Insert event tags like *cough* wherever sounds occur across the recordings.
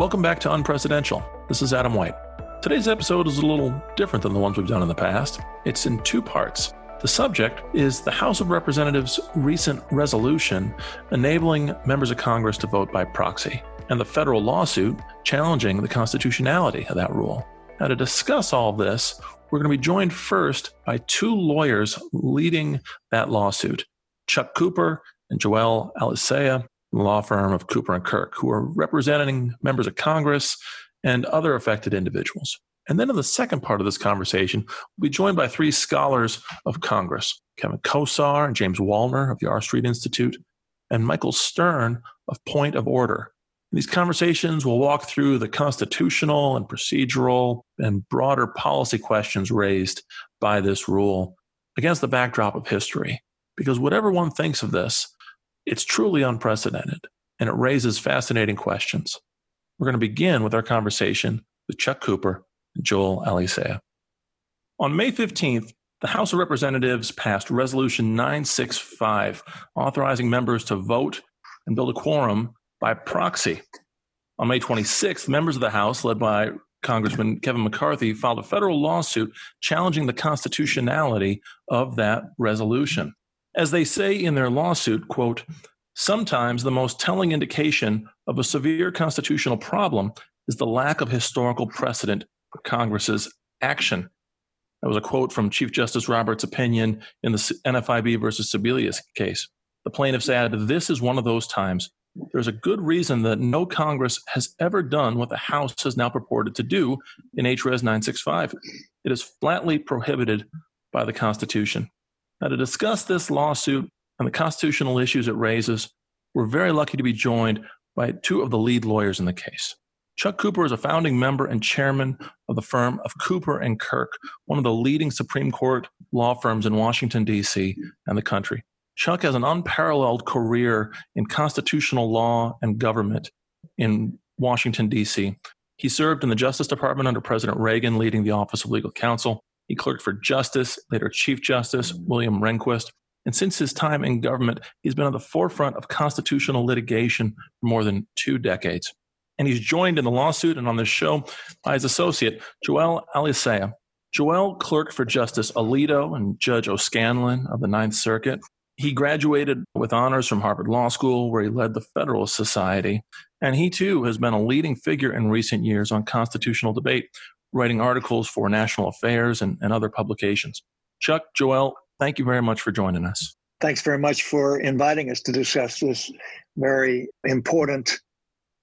Welcome back to Unpresidential. This is Adam White. Today's episode is a little different than the ones we've done in the past. It's in two parts. The subject is the House of Representatives' recent resolution enabling members of Congress to vote by proxy, and the federal lawsuit challenging the constitutionality of that rule. Now, to discuss all this, we're going to be joined first by two lawyers leading that lawsuit Chuck Cooper and Joel Alicea, the law firm of Cooper and Kirk, who are representing members of Congress and other affected individuals. And then in the second part of this conversation, we'll be joined by three scholars of Congress Kevin Kosar and James Wallner of the R Street Institute, and Michael Stern of Point of Order. In these conversations will walk through the constitutional and procedural and broader policy questions raised by this rule against the backdrop of history. Because whatever one thinks of this, it's truly unprecedented and it raises fascinating questions. We're going to begin with our conversation with Chuck Cooper and Joel Alicea. On May 15th, the House of Representatives passed Resolution 965, authorizing members to vote and build a quorum by proxy. On May 26th, members of the House, led by Congressman Kevin McCarthy, filed a federal lawsuit challenging the constitutionality of that resolution. As they say in their lawsuit, quote, sometimes the most telling indication of a severe constitutional problem is the lack of historical precedent for Congress's action. That was a quote from Chief Justice Roberts' opinion in the NFIB versus Sebelius case. The plaintiffs added, This is one of those times. There's a good reason that no Congress has ever done what the House has now purported to do in HRES 965. It is flatly prohibited by the Constitution. Now, to discuss this lawsuit and the constitutional issues it raises, we're very lucky to be joined by two of the lead lawyers in the case. Chuck Cooper is a founding member and chairman of the firm of Cooper and Kirk, one of the leading Supreme Court law firms in Washington, D.C. and the country. Chuck has an unparalleled career in constitutional law and government in Washington, D.C. He served in the Justice Department under President Reagan, leading the Office of Legal Counsel. He clerked for Justice, later Chief Justice William Rehnquist. And since his time in government, he's been at the forefront of constitutional litigation for more than two decades and he's joined in the lawsuit and on this show by his associate, Joel Alicea. Joel clerked for Justice Alito and Judge O'Scannlain of the Ninth Circuit. He graduated with honors from Harvard Law School, where he led the Federalist Society. And he too has been a leading figure in recent years on constitutional debate, writing articles for National Affairs and, and other publications. Chuck, Joel, thank you very much for joining us. Thanks very much for inviting us to discuss this very important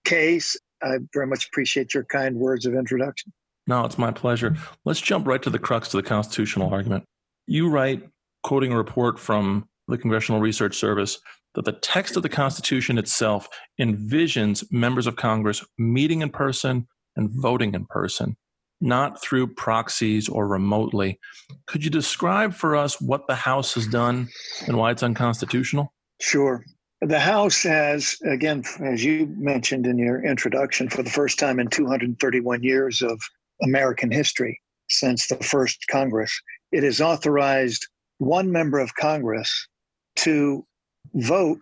case I very much appreciate your kind words of introduction. No, it's my pleasure. Let's jump right to the crux of the constitutional argument. You write, quoting a report from the Congressional Research Service, that the text of the Constitution itself envisions members of Congress meeting in person and voting in person, not through proxies or remotely. Could you describe for us what the House has done and why it's unconstitutional? Sure. The House has, again, as you mentioned in your introduction, for the first time in 231 years of American history since the first Congress, it has authorized one member of Congress to vote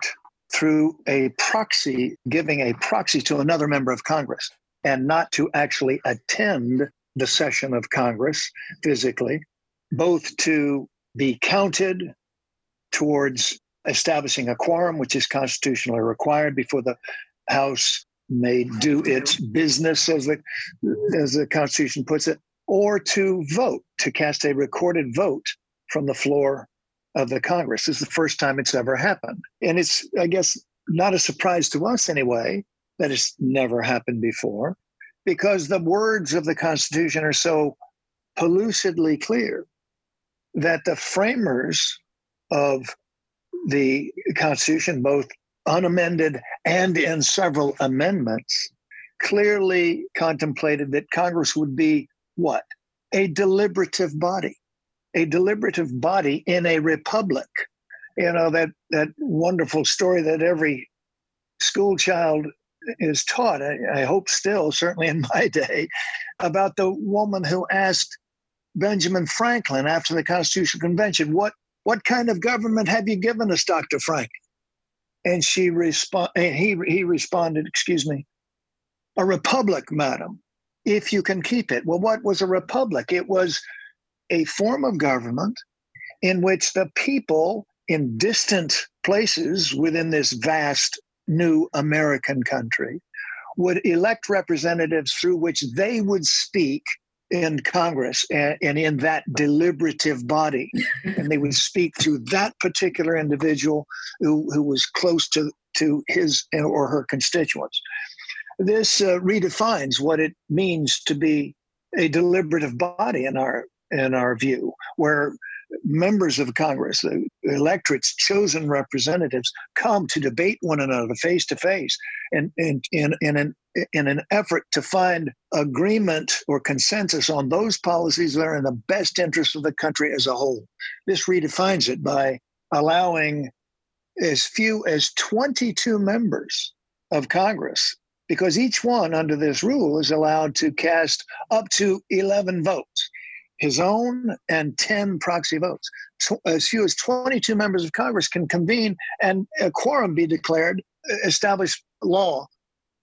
through a proxy, giving a proxy to another member of Congress, and not to actually attend the session of Congress physically, both to be counted towards establishing a quorum, which is constitutionally required before the House may do its business, as the, as the Constitution puts it, or to vote, to cast a recorded vote from the floor of the Congress. This is the first time it's ever happened. And it's, I guess, not a surprise to us anyway that it's never happened before, because the words of the Constitution are so pellucidly clear that the framers of the Constitution, both unamended and in several amendments, clearly contemplated that Congress would be what? A deliberative body, a deliberative body in a republic. You know, that, that wonderful story that every school child is taught, I, I hope still, certainly in *laughs* my day, about the woman who asked Benjamin Franklin after the Constitutional Convention, what what kind of government have you given us, Dr. Frank? And she respond and he he responded, excuse me, A republic, madam, if you can keep it. Well, what was a republic? It was a form of government in which the people in distant places within this vast new American country would elect representatives through which they would speak in Congress and, and, in that deliberative body. and they would speak to that particular individual who, who was close to, to his or her constituents. This uh, redefines what it means to be a deliberative body in our in our view, where members of Congress, the electorate's chosen representatives, come to debate one another face to face in, in, in, an, in an effort to find agreement or consensus on those policies that are in the best interest of the country as a whole. This redefines it by allowing as few as 22 members of Congress, because each one under this rule is allowed to cast up to 11 votes his own and 10 proxy votes. So as few as 22 members of Congress can convene and a quorum be declared, establish law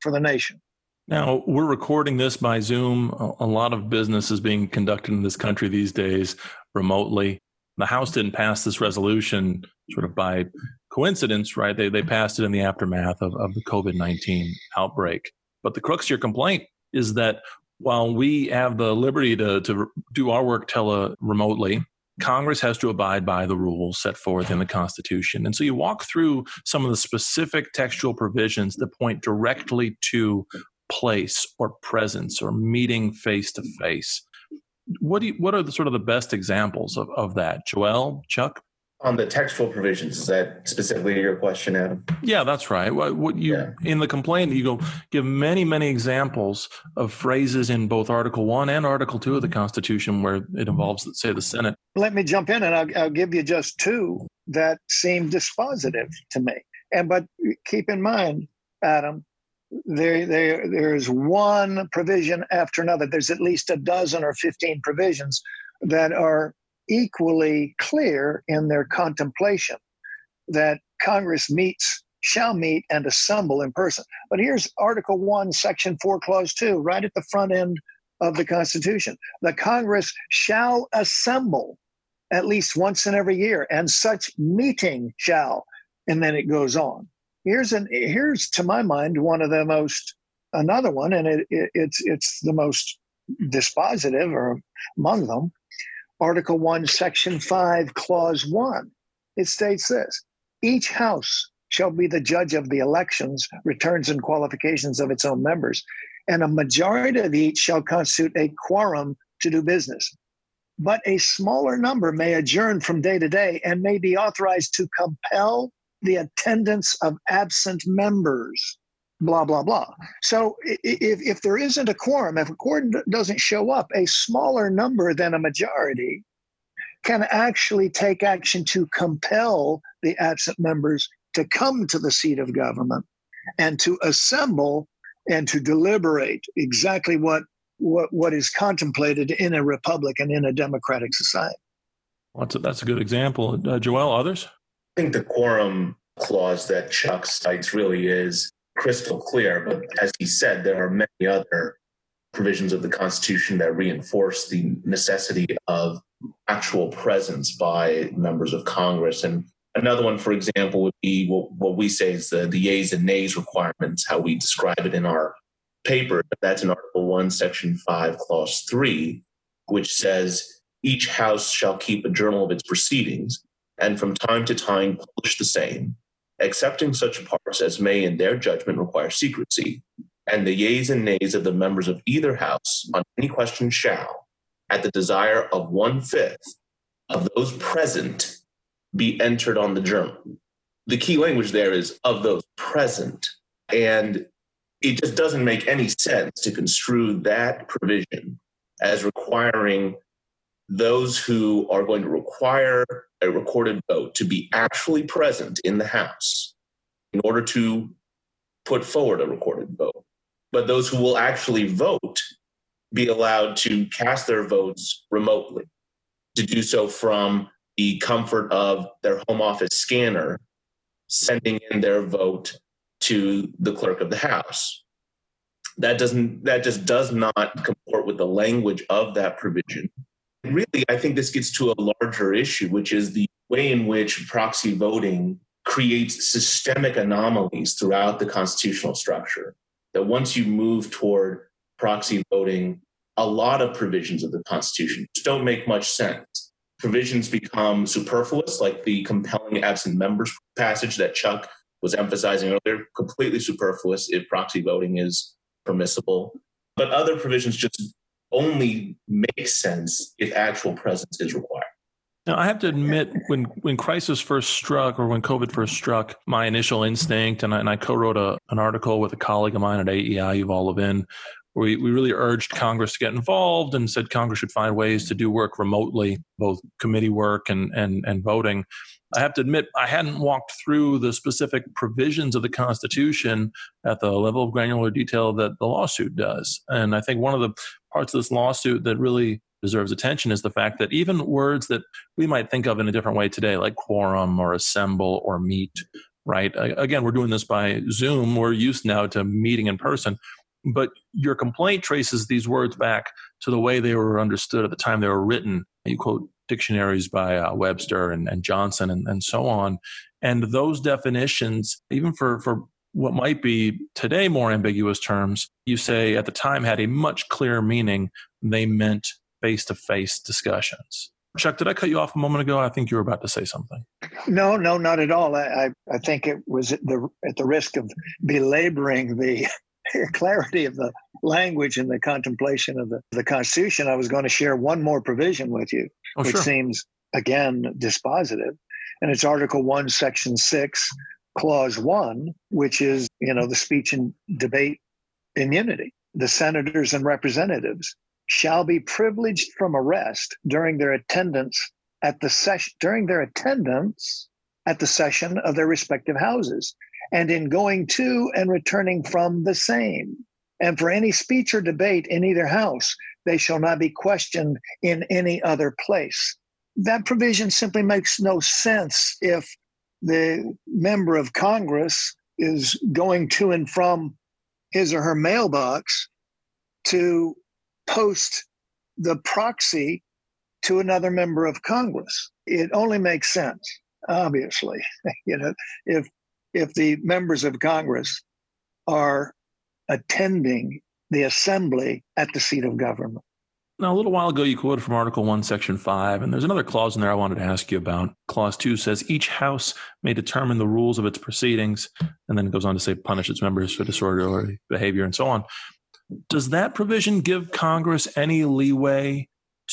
for the nation. Now, we're recording this by Zoom. A lot of business is being conducted in this country these days remotely. The House didn't pass this resolution sort of by coincidence, right? They, they passed it in the aftermath of, of the COVID 19 outbreak. But the crux of your complaint is that while we have the liberty to, to do our work tele remotely, Congress has to abide by the rules set forth in the Constitution. And so you walk through some of the specific textual provisions that point directly to place or presence or meeting face to face. What do you, what are the sort of the best examples of, of that? Joel, Chuck? On the textual provisions is that specifically your question adam yeah that's right what, what you yeah. in the complaint you go give many many examples of phrases in both article 1 and article 2 of the constitution where it involves say the senate let me jump in and i'll, I'll give you just two that seem dispositive to me and but keep in mind adam there, there, there's one provision after another. There's at least a dozen or 15 provisions that are equally clear in their contemplation that Congress meets, shall meet, and assemble in person. But here's Article 1, Section 4, Clause 2, right at the front end of the Constitution. The Congress shall assemble at least once in every year, and such meeting shall, and then it goes on. Here's an here's to my mind one of the most another one, and it, it it's it's the most dispositive or among them Article 1, Section 5, Clause 1. It states this Each House shall be the judge of the elections, returns, and qualifications of its own members, and a majority of each shall constitute a quorum to do business. But a smaller number may adjourn from day to day and may be authorized to compel the attendance of absent members blah blah blah. So if, if there isn't a quorum if a quorum doesn't show up a smaller number than a majority can actually take action to compel the absent members to come to the seat of government and to assemble and to deliberate exactly what what, what is contemplated in a republic and in a democratic society. Well, that's, a, that's a good example. Uh, joel others? I think the quorum clause that chuck cites really is crystal clear. But as he said, there are many other provisions of the Constitution that reinforce the necessity of actual presence by members of Congress. And another one, for example, would be what, what we say is the, the yeas and nays requirements, how we describe it in our paper. That's in Article 1, Section 5, Clause 3, which says each House shall keep a journal of its proceedings and from time to time publish the same accepting such parts as may in their judgment require secrecy, and the yeas and nays of the members of either house on any question shall, at the desire of one fifth of those present, be entered on the journal. The key language there is of those present. And it just doesn't make any sense to construe that provision as requiring those who are going to require a recorded vote to be actually present in the House in order to put forward a recorded vote. But those who will actually vote be allowed to cast their votes remotely, to do so from the comfort of their home office scanner, sending in their vote to the clerk of the House. that doesn't that just does not comport with the language of that provision. Really, I think this gets to a larger issue, which is the way in which proxy voting creates systemic anomalies throughout the constitutional structure. That once you move toward proxy voting, a lot of provisions of the Constitution just don't make much sense. Provisions become superfluous, like the compelling absent members passage that Chuck was emphasizing earlier, completely superfluous if proxy voting is permissible. But other provisions just only makes sense if actual presence is required. Now, I have to admit, when when crisis first struck, or when COVID first struck, my initial instinct, and I, and I co-wrote a, an article with a colleague of mine at AEI, Yuval Levin, where we, we really urged Congress to get involved and said Congress should find ways to do work remotely, both committee work and and and voting. I have to admit, I hadn't walked through the specific provisions of the Constitution at the level of granular detail that the lawsuit does. And I think one of the parts of this lawsuit that really deserves attention is the fact that even words that we might think of in a different way today, like quorum or assemble or meet, right? Again, we're doing this by Zoom. We're used now to meeting in person. But your complaint traces these words back to the way they were understood at the time they were written. You quote dictionaries by uh, Webster and, and Johnson and, and so on. And those definitions, even for, for what might be today more ambiguous terms, you say at the time had a much clearer meaning. They meant face to face discussions. Chuck, did I cut you off a moment ago? I think you were about to say something. No, no, not at all. I, I think it was at the at the risk of belaboring the *laughs* clarity of the language and the contemplation of the, the Constitution. I was going to share one more provision with you, oh, which sure. seems again dispositive, and it's Article One, Section Six, Clause One, which is you know the speech and debate immunity. The senators and representatives shall be privileged from arrest during their attendance at the session during their attendance at the session of their respective houses and in going to and returning from the same and for any speech or debate in either house they shall not be questioned in any other place that provision simply makes no sense if the member of congress is going to and from his or her mailbox to post the proxy to another member of Congress. It only makes sense, obviously. *laughs* you know, if if the members of Congress are attending the assembly at the seat of government. Now, a little while ago, you quoted from Article 1, Section 5, and there's another clause in there I wanted to ask you about. Clause 2 says each House may determine the rules of its proceedings, and then it goes on to say punish its members for disorderly behavior and so on. Does that provision give Congress any leeway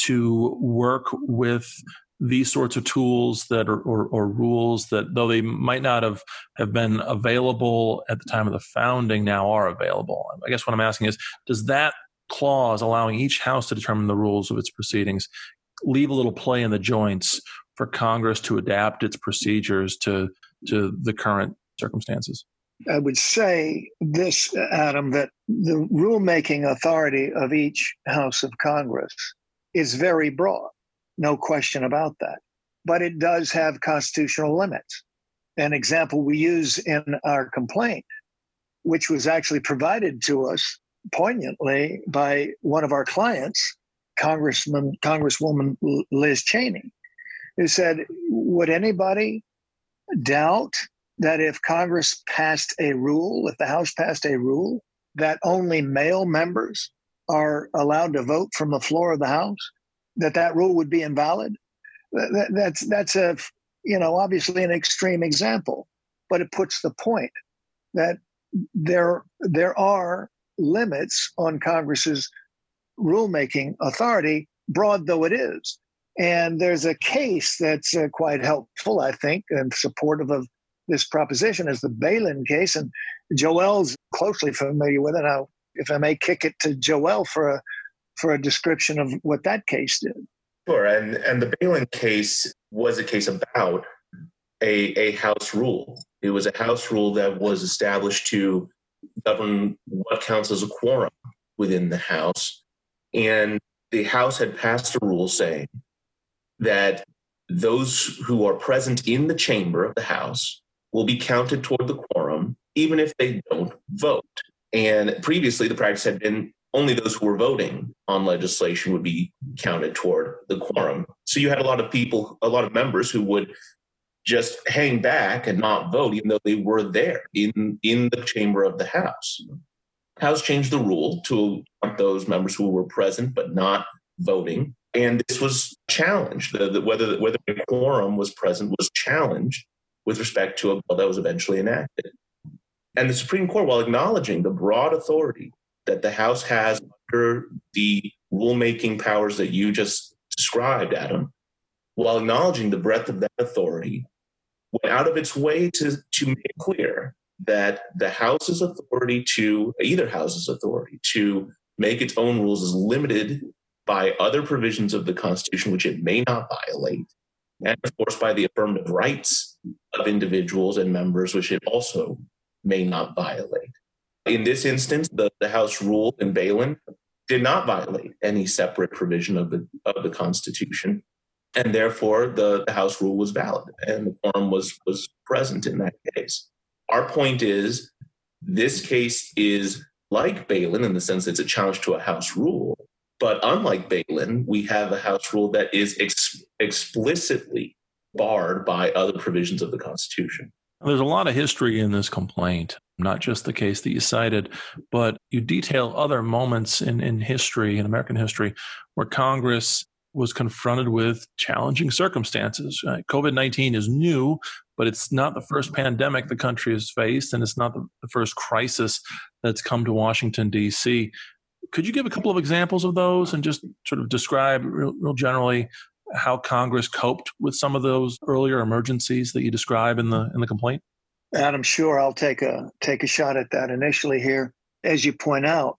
to work with these sorts of tools that are, or, or, rules that though they might not have, have been available at the time of the founding now are available i guess what i'm asking is does that clause allowing each house to determine the rules of its proceedings leave a little play in the joints for congress to adapt its procedures to to the current circumstances I would say this, Adam, that the rulemaking authority of each House of Congress is very broad, no question about that. But it does have constitutional limits. An example we use in our complaint, which was actually provided to us poignantly by one of our clients, Congressman, Congresswoman Liz Cheney, who said, Would anybody doubt that if Congress passed a rule, if the House passed a rule that only male members are allowed to vote from the floor of the House, that that rule would be invalid. That, that's that's a you know obviously an extreme example, but it puts the point that there there are limits on Congress's rulemaking authority, broad though it is. And there's a case that's uh, quite helpful, I think, and supportive of this proposition is the Ballin case, and Joel's closely familiar with it. Now, if I may kick it to Joel for a for a description of what that case did. Sure, and and the Ballin case was a case about a a house rule. It was a house rule that was established to govern what counts as a quorum within the house, and the house had passed a rule saying that those who are present in the chamber of the house will be counted toward the quorum, even if they don't vote. And previously, the practice had been only those who were voting on legislation would be counted toward the quorum. So you had a lot of people, a lot of members who would just hang back and not vote, even though they were there in, in the chamber of the House. House changed the rule to those members who were present but not voting. And this was challenged. The, the, whether, whether a quorum was present was challenged with respect to a bill that was eventually enacted. And the Supreme Court, while acknowledging the broad authority that the House has under the rulemaking powers that you just described, Adam, while acknowledging the breadth of that authority, went out of its way to, to make clear that the House's authority to, either House's authority to make its own rules is limited by other provisions of the Constitution, which it may not violate, and of course by the affirmative rights of individuals and members, which it also may not violate. In this instance, the, the House rule in Ballin did not violate any separate provision of the, of the Constitution. And therefore, the, the House rule was valid and the quorum was, was present in that case. Our point is this case is like Ballin in the sense it's a challenge to a House rule. But unlike Ballin, we have a House rule that is ex- explicitly barred by other provisions of the Constitution. There's a lot of history in this complaint, not just the case that you cited, but you detail other moments in, in history, in American history, where Congress was confronted with challenging circumstances. Uh, COVID 19 is new, but it's not the first pandemic the country has faced, and it's not the, the first crisis that's come to Washington, D.C. Could you give a couple of examples of those and just sort of describe real, real generally how Congress coped with some of those earlier emergencies that you describe in the in the complaint? Adam, sure, I'll take a take a shot at that initially here. As you point out,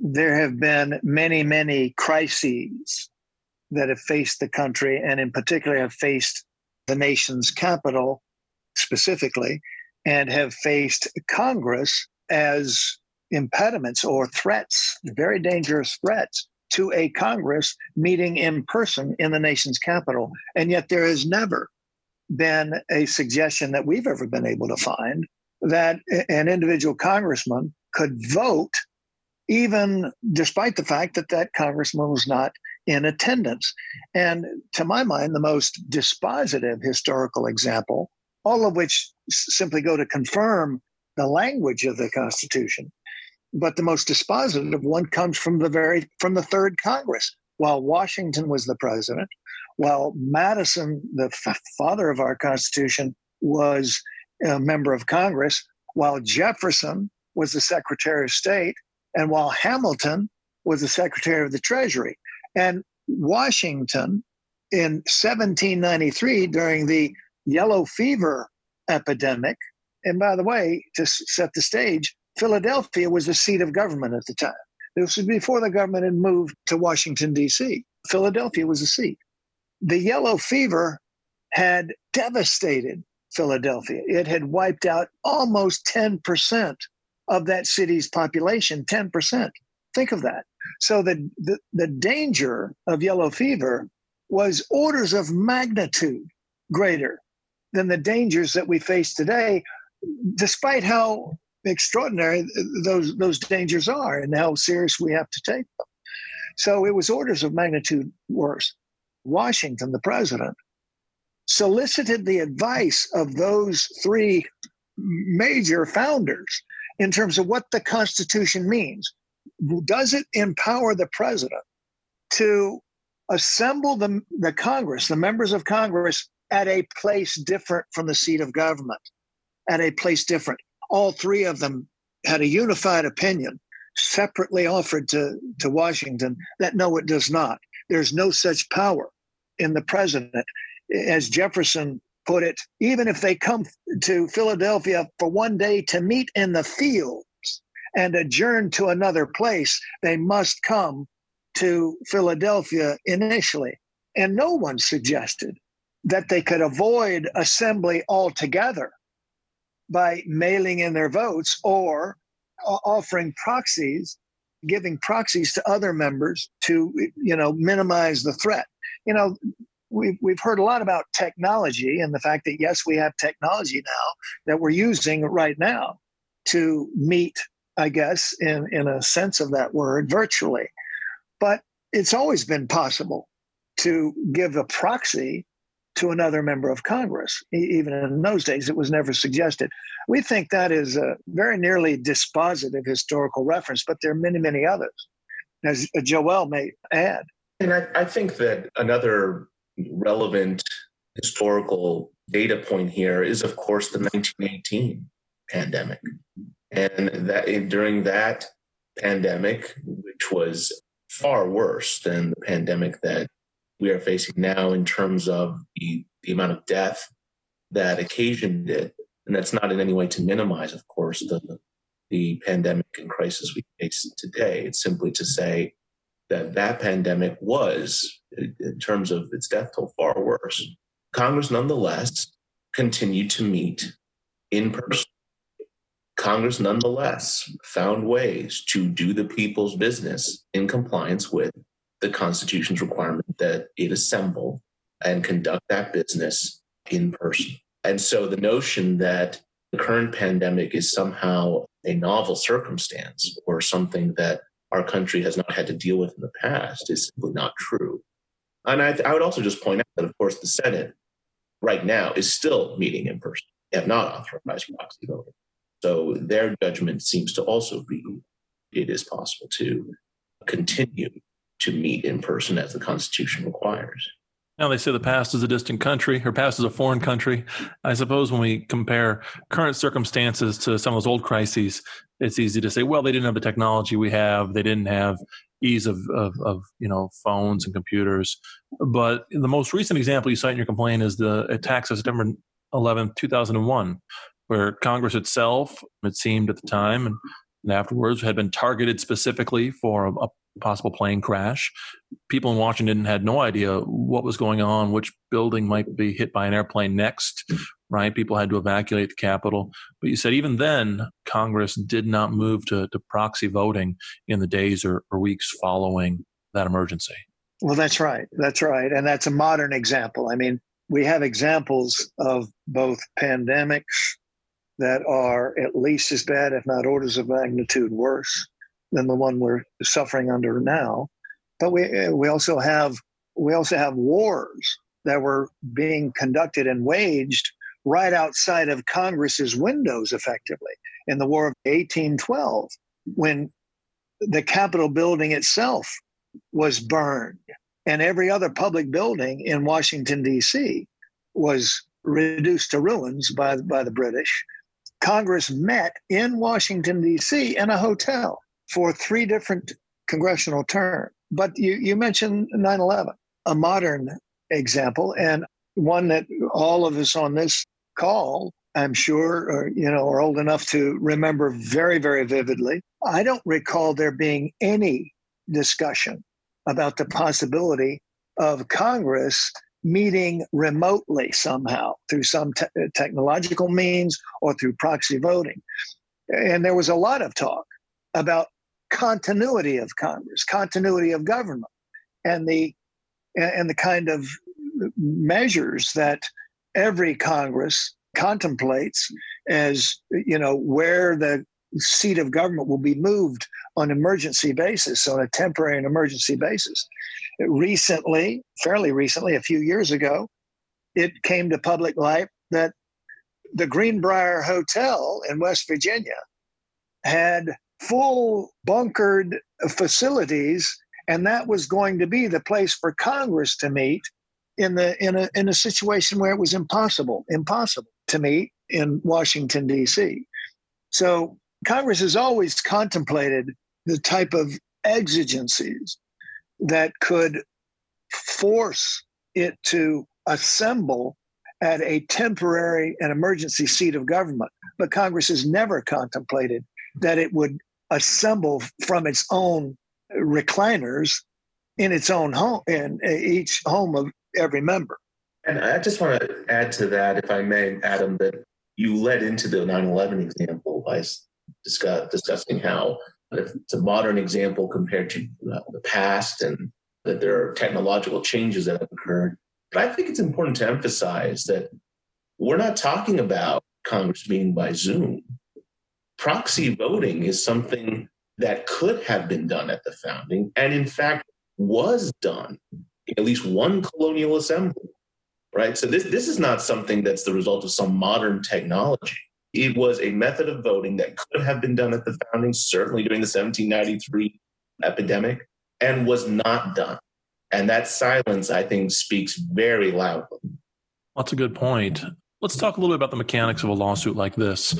there have been many, many crises that have faced the country, and in particular have faced the nation's capital specifically, and have faced Congress as impediments or threats, very dangerous threats to a Congress meeting in person in the nation's capital. And yet there has never been a suggestion that we've ever been able to find that an individual congressman could vote, even despite the fact that that congressman was not in attendance. And to my mind, the most dispositive historical example, all of which simply go to confirm the language of the Constitution, but the most dispositive one comes from the very from the third congress while washington was the president while madison the father of our constitution was a member of congress while jefferson was the secretary of state and while hamilton was the secretary of the treasury and washington in 1793 during the yellow fever epidemic and by the way to set the stage Philadelphia was the seat of government at the time. This was before the government had moved to Washington, D.C. Philadelphia was the seat. The yellow fever had devastated Philadelphia. It had wiped out almost 10% of that city's population, 10%. Think of that. So the, the, the danger of yellow fever was orders of magnitude greater than the dangers that we face today, despite how extraordinary those those dangers are and how serious we have to take them. So it was orders of magnitude worse. Washington, the president, solicited the advice of those three major founders in terms of what the Constitution means. Does it empower the president to assemble the, the Congress, the members of Congress, at a place different from the seat of government, at a place different? all three of them had a unified opinion separately offered to, to Washington that no, it does not. There's no such power in the president. As Jefferson put it, even if they come to Philadelphia for one day to meet in the fields and adjourn to another place, they must come to Philadelphia initially. And no one suggested that they could avoid assembly altogether by mailing in their votes or offering proxies giving proxies to other members to you know minimize the threat you know we've, we've heard a lot about technology and the fact that yes we have technology now that we're using right now to meet I guess, in, in a sense of that word, virtually. But it's always been possible to give a proxy to another member of Congress. Even in those days, it was never suggested. We think that is a very nearly dispositive historical reference, but there are many, many others, as Joel may add. And I, I think that another relevant historical data point here is, of course, the 1918 pandemic. And that during that pandemic, which was far worse than the pandemic that we are facing now in terms of the, the amount of death that occasioned it. And that's not in any way to minimize, of course, the, the pandemic and crisis we face today. It's simply to say that that pandemic was, in terms of its death toll, far worse. Congress, nonetheless, continued to meet in person. Congress, nonetheless, found ways to do the people's business in compliance with the Constitution's requirement that it assemble and conduct that business in person. And so the notion that the current pandemic is somehow a novel circumstance or something that our country has not had to deal with in the past is simply not true. And I, I would also just point out that, of course, the Senate right now is still meeting in person. They have not authorized proxy voting. So their judgment seems to also be it is possible to continue to meet in person as the Constitution requires. Now they say the past is a distant country, or past is a foreign country. I suppose when we compare current circumstances to some of those old crises, it's easy to say, well, they didn't have the technology we have. They didn't have ease of, of, of you know phones and computers. But the most recent example you cite in your complaint is the attacks of September 11, 2001, where Congress itself, it seemed at the time, and and afterwards had been targeted specifically for a, a, possible plane crash. People in Washington had no idea what was going on, which building might be hit by an airplane next, right? People had to evacuate the Capitol. But you said even then, Congress did not move to, to proxy voting in the days or, or weeks following that emergency. Well, that's right. That's right. And that's a modern example. I mean, we have examples of both pandemics that are at least as bad, if not orders of magnitude worse than the one we're suffering under now. But we we also have we also have wars that were being conducted and waged right outside of Congress's windows, effectively, in the War of 1812, when the Capitol building itself was burned, and every other public building in Washington D.C. was reduced to ruins by by the British. Congress met in Washington D.C. in a hotel for three different congressional terms. But you, you mentioned 9 11, a modern example, and one that all of us on this call, I'm sure, you know, are old enough to remember very, very vividly. I don't recall there being any discussion about the possibility of Congress meeting remotely somehow through some te- uh, technological means or through proxy voting. And there was a lot of talk about continuity of Congress, continuity of government, and the and the kind of measures that every Congress contemplates as you know where the seat of government will be moved on emergency basis, on a temporary and emergency basis. Recently, fairly recently, a few years ago, it came to public light that the Greenbrier Hotel in West Virginia had full bunkered facilities, and that was going to be the place for Congress to meet in the in a in a situation where it was impossible impossible to meet in Washington D.C. So Congress has always contemplated the type of exigencies that could force it to assemble at a temporary and emergency seat of government. But Congress has never contemplated that it would assemble from its own recliners in its own home in each home of every member. And I just want to add to that, if I may, Adam, that you led into the 9 11 example by discuss, discussing how it's a modern example compared to uh, the past and that there are technological changes that have occurred. But I think it's important to emphasize that we're not talking about Congress meeting by Zoom proxy voting is something that could have been done at the founding, and in fact was done in at least one colonial assembly. Right. So this this is not something that's the result of some modern technology. It was a method of voting that could have been done at the founding, certainly during the 1793 epidemic, and was not done. And that silence, I think, speaks very loudly. That's a good point. Let's talk a little bit about the mechanics of a lawsuit like this.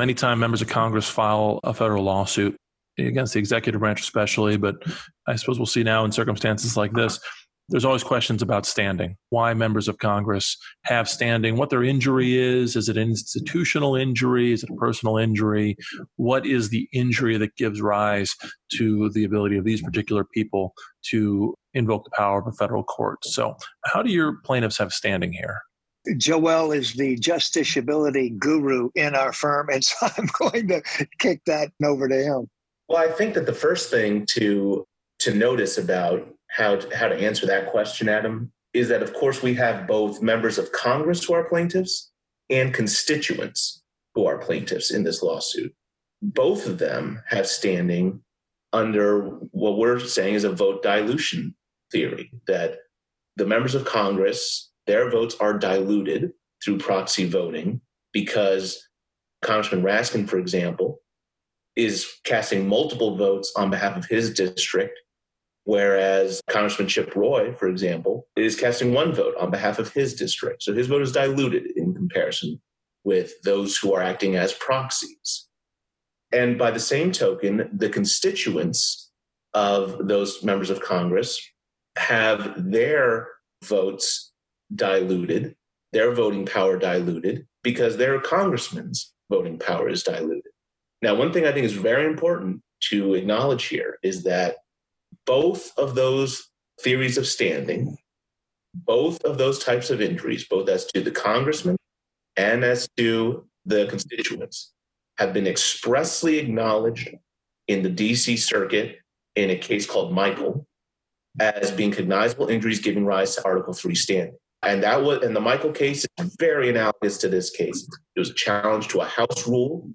Anytime members of Congress file a federal lawsuit against the executive branch, especially, but I suppose we'll see now in circumstances like this, there's always questions about standing, why members of Congress have standing, what their injury is. Is it an institutional injury? Is it a personal injury? What is the injury that gives rise to the ability of these particular people to invoke the power of a federal court? So, how do your plaintiffs have standing here? Joel is the justiciability guru in our firm, and *laughs* so I'm going to kick that over to him. Well, I think that the first thing to to notice about how to, how to answer that question, Adam, is that of course we have both members of Congress who are plaintiffs and constituents who are plaintiffs in this lawsuit. Both of them have standing under what we're saying is a vote dilution theory that the members of Congress, their votes are diluted through proxy voting because Congressman Raskin, for example, is casting multiple votes on behalf of his district Whereas Congressman Chip Roy, for example, is casting one vote on behalf of his district. So his vote is diluted in comparison with those who are acting as proxies. And by the same token, the constituents of those members of Congress have their votes diluted, their voting power diluted, because their congressman's voting power is diluted. Now, one thing I think is very important to acknowledge here is that both of those theories of standing, both of those types of injuries, both as to the congressman and as to the constituents, have been expressly acknowledged in the DC circuit in a case called Michel as being cognizable injuries giving rise to Article 3 standing. And that was and the Michel case is very analogous to this case. It was a challenge to a House rule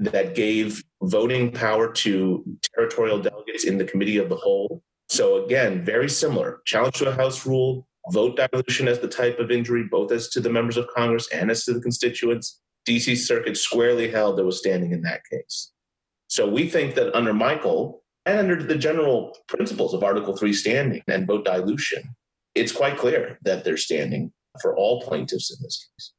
that gave voting power to territorial delegates in the committee of the whole. So again, very similar. Challenge to a House rule, vote dilution as the type of injury, both as to the members of Congress and as to the constituents. DC Circuit squarely held there was standing in that case. So we think that under Michel and under the general principles of Article 3 standing and vote dilution, it's quite clear that they're standing for all plaintiffs in this case.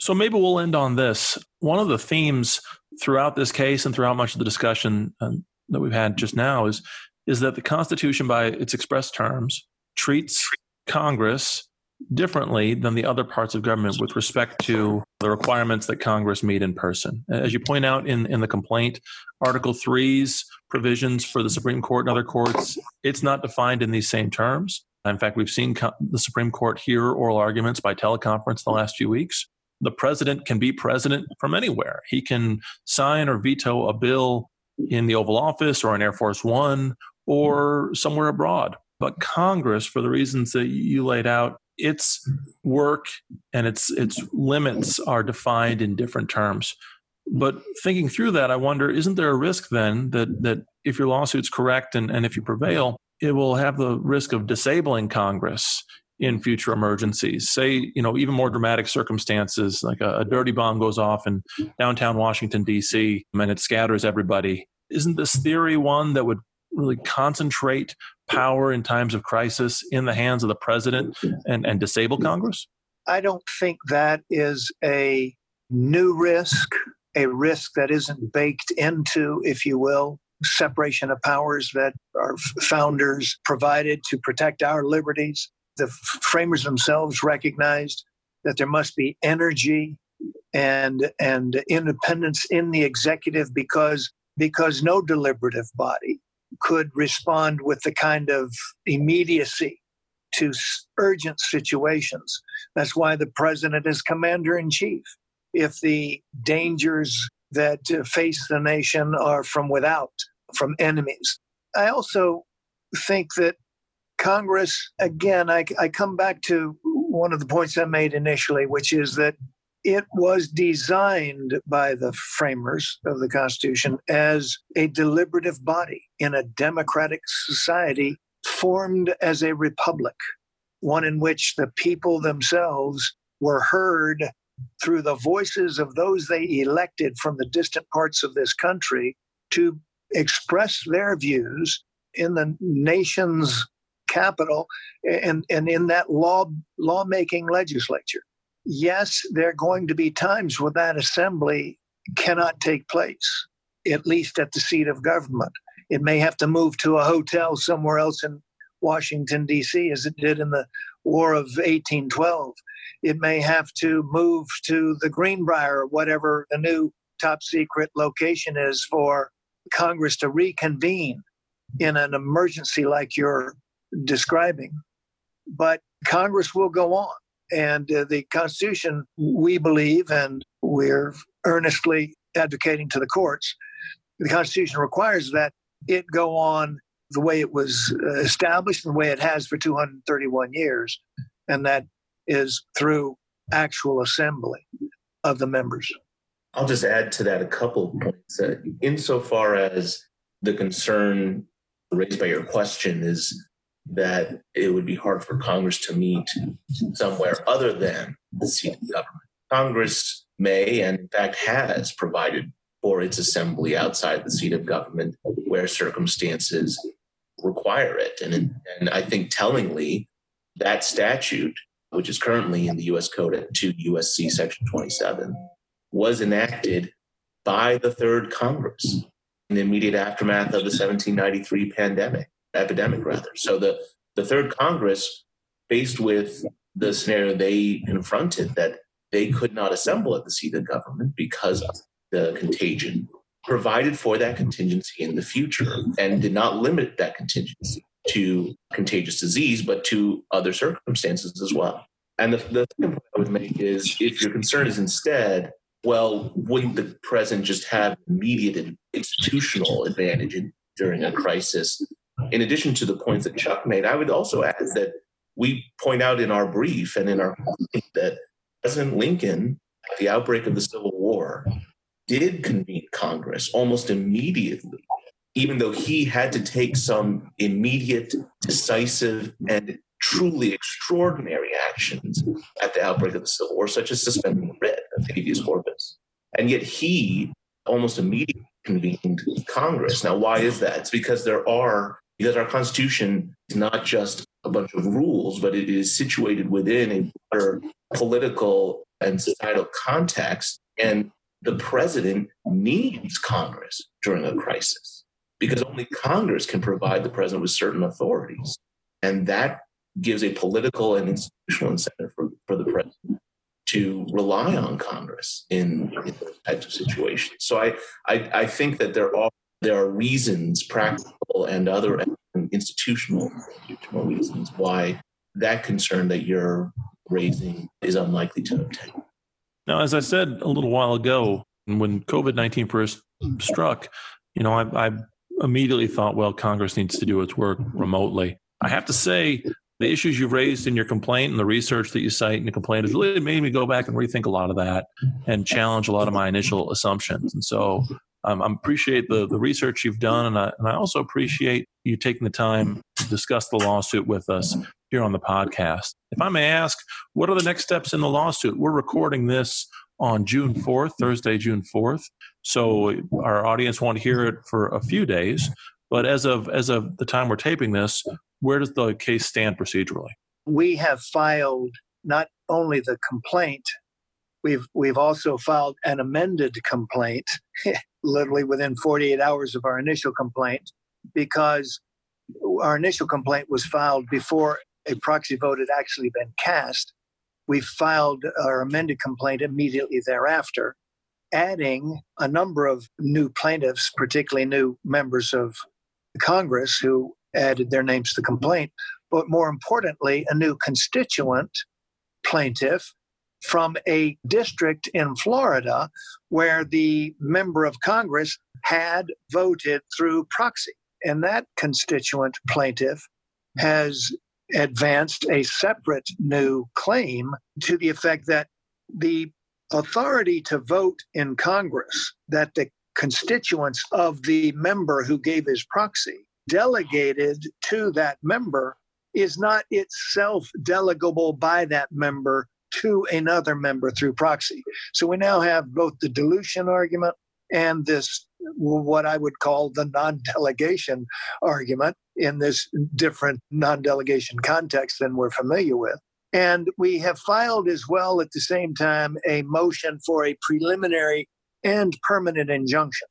So maybe we'll end on this. One of the themes throughout this case and throughout much of the discussion uh, that we've had just now is is that the Constitution, by its express terms, treats Congress differently than the other parts of government with respect to the requirements that Congress meet in person. As you point out in, in the complaint, Article 3's provisions for the Supreme Court and other courts, it's not defined in these same terms. In fact, we've seen co- the Supreme Court hear oral arguments by teleconference the last few weeks the president can be president from anywhere. He can sign or veto a bill in the Oval Office or in Air Force One or somewhere abroad. But Congress, for the reasons that you laid out, its work and its its limits are defined in different terms. But thinking through that, I wonder, isn't there a risk then that that if your lawsuit's correct and, and if you prevail, it will have the risk of disabling Congress in future emergencies. Say, you know, even more dramatic circumstances, like a, a dirty bomb goes off in downtown Washington, D.C., and it scatters everybody. Isn't this theory one that would really concentrate power in times of crisis in the hands of the president and, and disable Congress? I don't think that is a new risk, a risk that isn't baked into, if you will, separation of powers that our founders provided to protect our liberties the framers themselves recognized that there must be energy and and independence in the executive because because no deliberative body could respond with the kind of immediacy to urgent situations. That's why the president is commander in chief. If the dangers that uh, face the nation are from without, from enemies. I also think that Congress, again, I, I come back to one of the points I made initially, which is that it was designed by the framers of the Constitution as a deliberative body in a democratic society formed as a republic, one in which the people themselves were heard through the voices of those they elected from the distant parts of this country to express their views in the nation's capital and, and in that law lawmaking legislature yes, there are going to be times when that assembly cannot take place, at least at the seat of government. It may have to move to a hotel somewhere else in Washington, D.C., as it did in the War of 1812. It may have to move to the Greenbrier or whatever the new top secret location is for Congress to reconvene in an emergency like you're describing. But Congress will go on. And uh, the Constitution, we believe, and we're earnestly advocating to the courts, the Constitution requires that it go on the way it was uh, established and the way it has for 231 years, and that is through actual assembly of the members. I'll just add to that a couple points. Uh, insofar as the concern raised by your question is that it would be hard for Congress to meet somewhere other than the seat of government. Congress may, and in fact has, provided for its assembly outside the seat of government where circumstances require it. And, and I think tellingly, that statute, which is currently in the US Code at 2 USC Section 27, was enacted by the Third Congress in the immediate aftermath of the 1793 pandemic epidemic mm-hmm. rather. So the, the third Congress, faced with the scenario they confronted that they could not assemble at the seat of government because of the contagion, provided for that contingency in the future and did not limit that contingency to contagious disease, but to other circumstances as well. And the, the second point I would make is if your concern is instead, well, wouldn't the president just have immediate institutional advantage in, during a crisis in addition to the points that Chuck made, I would also add that we point out in our brief and in our that President Lincoln, at the outbreak of the Civil War, did convene Congress almost immediately, even though he had to take some immediate, decisive, and truly extraordinary actions at the outbreak of the Civil War, such as suspending the writ of habeas corpus. And yet he almost immediately convened Congress. Now, why is that? It's because there are because our Constitution is not just a bunch of rules, but it is situated within a broader political and societal context. And the president needs Congress during a crisis because only Congress can provide the president with certain authorities. And that gives a political and institutional incentive for, for the president to rely on Congress in, in those types of situations. So I, I, I think that there are there are reasons, practical and other institutional, institutional reasons, why that concern that you're raising is unlikely to obtain. Now, as I said a little while ago, when COVID 19 first struck, you know, I, I immediately thought, well, Congress needs to do its work remotely. I have to say, the issues you've raised in your complaint and the research that you cite in the complaint has really made me go back and rethink a lot of that and challenge a lot of my initial assumptions. And so um, I appreciate the, the research you've done, and I, and I also appreciate you taking the time to discuss the lawsuit with us here on the podcast. If I may ask, what are the next steps in the lawsuit? We're recording this on June 4th, Thursday, June 4th. So our audience won't hear it for a few days. But as of as of the time we're taping this, where does the case stand procedurally? We have filed not only the complaint, we've we've also filed an amended complaint *laughs* literally within 48 hours of our initial complaint because our initial complaint was filed before a proxy vote had actually been cast. We filed our amended complaint immediately thereafter, adding a number of new plaintiffs, particularly new members of Congress who added their names to the complaint, but more importantly, a new constituent plaintiff from a district in Florida where the member of Congress had voted through proxy. And that constituent plaintiff has advanced a separate new claim to the effect that the authority to vote in Congress that the constituents of the member who gave his proxy delegated to that member is not itself delegable by that member to another member through proxy. So we now have both the dilution argument and this what I would call the non delegation argument in this different non delegation context than we're familiar with. And we have filed as well at the same time a motion for a preliminary and permanent injunction.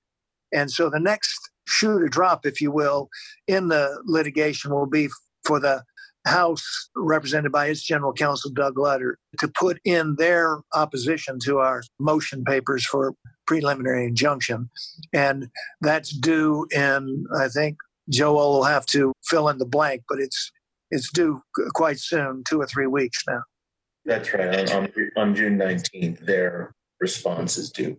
And so the next shoe to drop, if you will, in the litigation will be for the House, represented by its general counsel, Doug Letter, to put in their opposition to our motion papers for preliminary injunction. And that's due in, I think Joel will have to fill in the blank, but it's it's due quite soon, two or three weeks now. That's right. On, on June 19th, their response is due.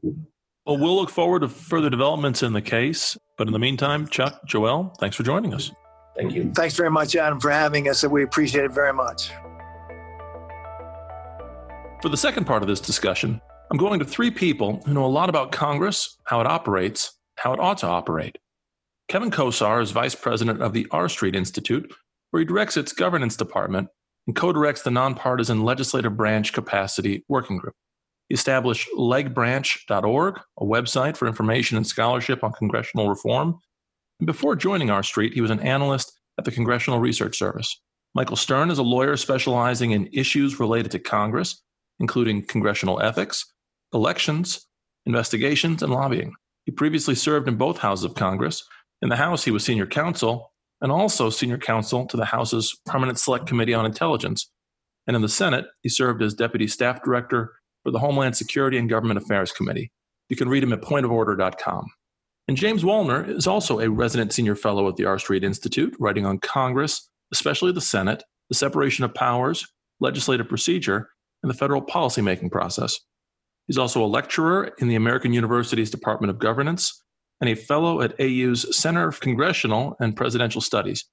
Well, we'll look forward to further developments in the case. But in the meantime, Chuck, Joel, thanks for joining us. Thank you. Thanks very much, Adam, for having us. And we appreciate it very much. For the second part of this discussion, I'm going to three people who know a lot about Congress, how it operates, how it ought to operate. Kevin Kosar is vice president of the R Street Institute, where he directs its governance department and co directs the nonpartisan legislative branch capacity working group. He established legbranch.org, a website for information and scholarship on congressional reform. Before joining R Street, he was an analyst at the Congressional Research Service. Michael Stern is a lawyer specializing in issues related to Congress, including congressional ethics, elections, investigations, and lobbying. He previously served in both houses of Congress. In the House, he was senior counsel and also senior counsel to the House's Permanent Select Committee on Intelligence. And in the Senate, he served as deputy staff director for the Homeland Security and Government Affairs Committee. You can read him at pointoforder.com. And James Wallner is also a resident senior fellow at the R Street Institute, writing on Congress, especially the Senate, the separation of powers, legislative procedure, and the federal policymaking process. He's also a lecturer in the American University's Department of Governance and a fellow at AU's Center of Congressional and Presidential Studies.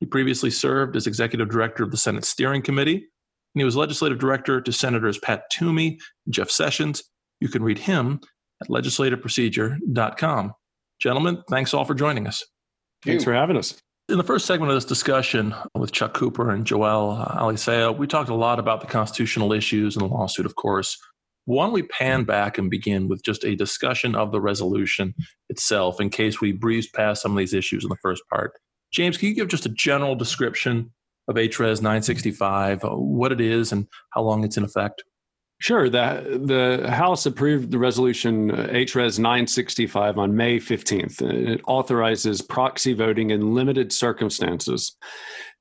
He previously served as executive director of the Senate Steering Committee, and he was legislative director to Senators Pat Toomey and Jeff Sessions. You can read him at legislativeprocedure.com. Gentlemen, thanks all for joining us. Thanks for having us. In the first segment of this discussion with Chuck Cooper and Joel Alicea, we talked a lot about the constitutional issues and the lawsuit, of course. Why don't we pan back and begin with just a discussion of the resolution itself in case we breeze past some of these issues in the first part? James, can you give just a general description of HRES 965, uh, what it is, and how long it's in effect? Sure. The, the House approved the resolution HRES uh, 965 on May 15th. It authorizes proxy voting in limited circumstances.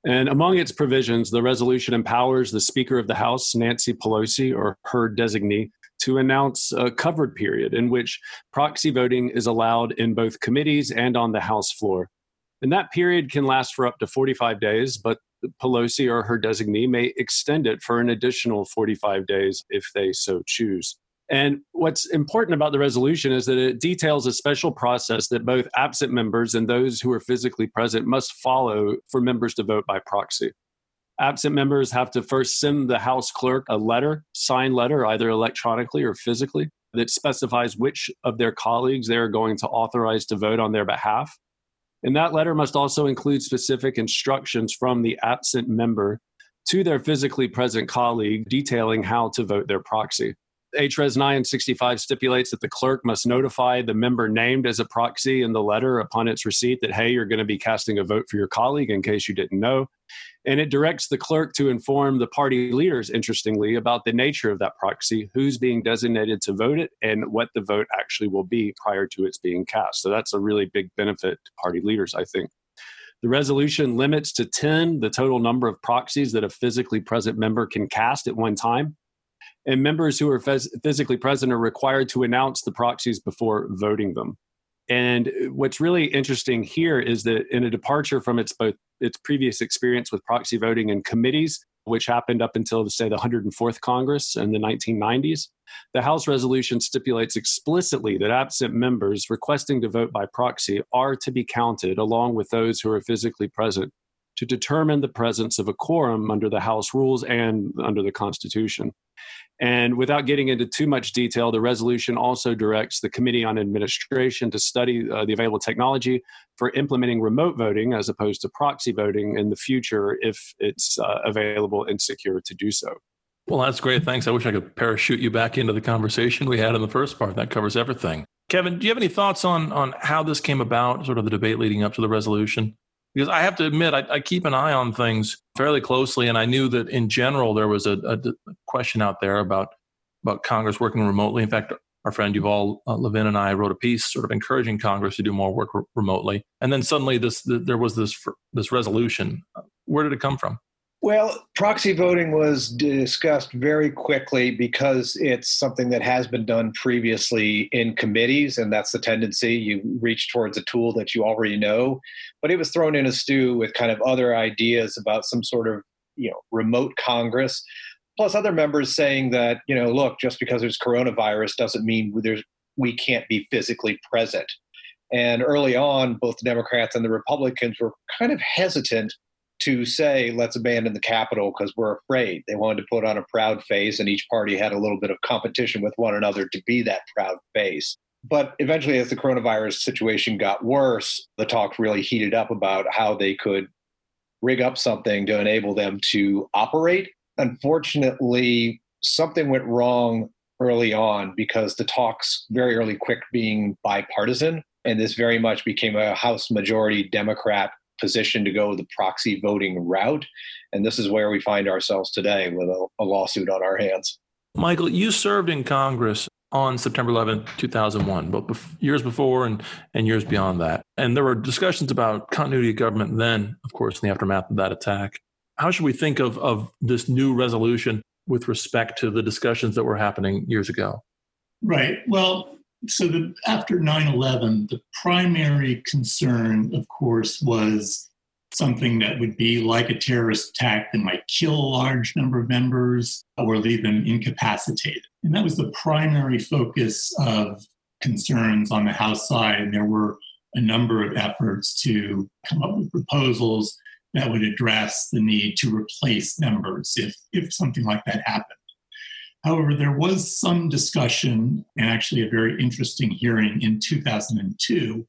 And among its provisions, the resolution empowers the Speaker of the House, Nancy Pelosi, or her designee, to announce a covered period in which proxy voting is allowed in both committees and on the House floor. And that period can last for up to 45 days, but Pelosi or her designee may extend it for an additional 45 days if they so choose. And what's important about the resolution is that it details a special process that both absent members and those who are physically present must follow for members to vote by proxy. Absent members have to first send the House clerk a letter, signed letter, either electronically or physically, that specifies which of their colleagues they are going to authorize to vote on their behalf. And that letter must also include specific instructions from the absent member to their physically present colleague detailing how to vote their proxy. HRES 965 stipulates that the clerk must notify the member named as a proxy in the letter upon its receipt that, hey, you're going to be casting a vote for your colleague in case you didn't know. And it directs the clerk to inform the party leaders, interestingly, about the nature of that proxy, who's being designated to vote it, and what the vote actually will be prior to its being cast. So that's a really big benefit to party leaders, I think. The resolution limits to 10 the total number of proxies that a physically present member can cast at one time and members who are phys- physically present are required to announce the proxies before voting them. And what's really interesting here is that in a departure from its both its previous experience with proxy voting in committees, which happened up until say the 104th Congress in the 1990s, the House resolution stipulates explicitly that absent members requesting to vote by proxy are to be counted along with those who are physically present to determine the presence of a quorum under the House rules and under the Constitution. And without getting into too much detail, the resolution also directs the Committee on Administration to study uh, the available technology for implementing remote voting as opposed to proxy voting in the future if it's uh, available and secure to do so. Well, that's great. Thanks. I wish I could parachute you back into the conversation we had in the first part. That covers everything. Kevin, do you have any thoughts on on how this came about, sort of the debate leading up to the resolution? Because I have to admit, I, I keep an eye on things fairly closely, and I knew that in general there was a, a question out there about about Congress working remotely. In fact, our friend Yuval uh, Levin and I wrote a piece sort of encouraging Congress to do more work re- remotely. And then suddenly this the, there was this this resolution. Where did it come from? Well, proxy voting was discussed very quickly because it's something that has been done previously in committees, and that's the tendency. You reach towards a tool that you already know, but it was thrown in a stew with kind of other ideas about some sort of you know remote Congress, plus other members saying that you know look, just because there's coronavirus doesn't mean there's we can't be physically present. And early on, both the Democrats and the Republicans were kind of hesitant to say, let's abandon the Capitol because we're afraid. They wanted to put on a proud face, and each party had a little bit of competition with one another to be that proud face. But eventually, as the coronavirus situation got worse, the talks really heated up about how they could rig up something to enable them to operate. Unfortunately, something went wrong early on because the talks very early quick being bipartisan and this very much became a house majority democrat position to go the proxy voting route. And this is where we find ourselves today with a, a lawsuit on our hands. Michael, you served in Congress on September 11, 2001, both years before and, and years beyond that. And there were discussions about continuity of government then, of course, in the aftermath of that attack. How should we think of, of this new resolution with respect to the discussions that were happening years ago? Right. Well, so the, after 9-11 the primary concern of course was something that would be like a terrorist attack that might kill a large number of members or leave them incapacitated. And that was the primary focus of concerns on the house side. And there were a number of efforts to come up with proposals that would address the need to replace members if, if something like that happened However, there was some discussion and actually a very interesting hearing in 2002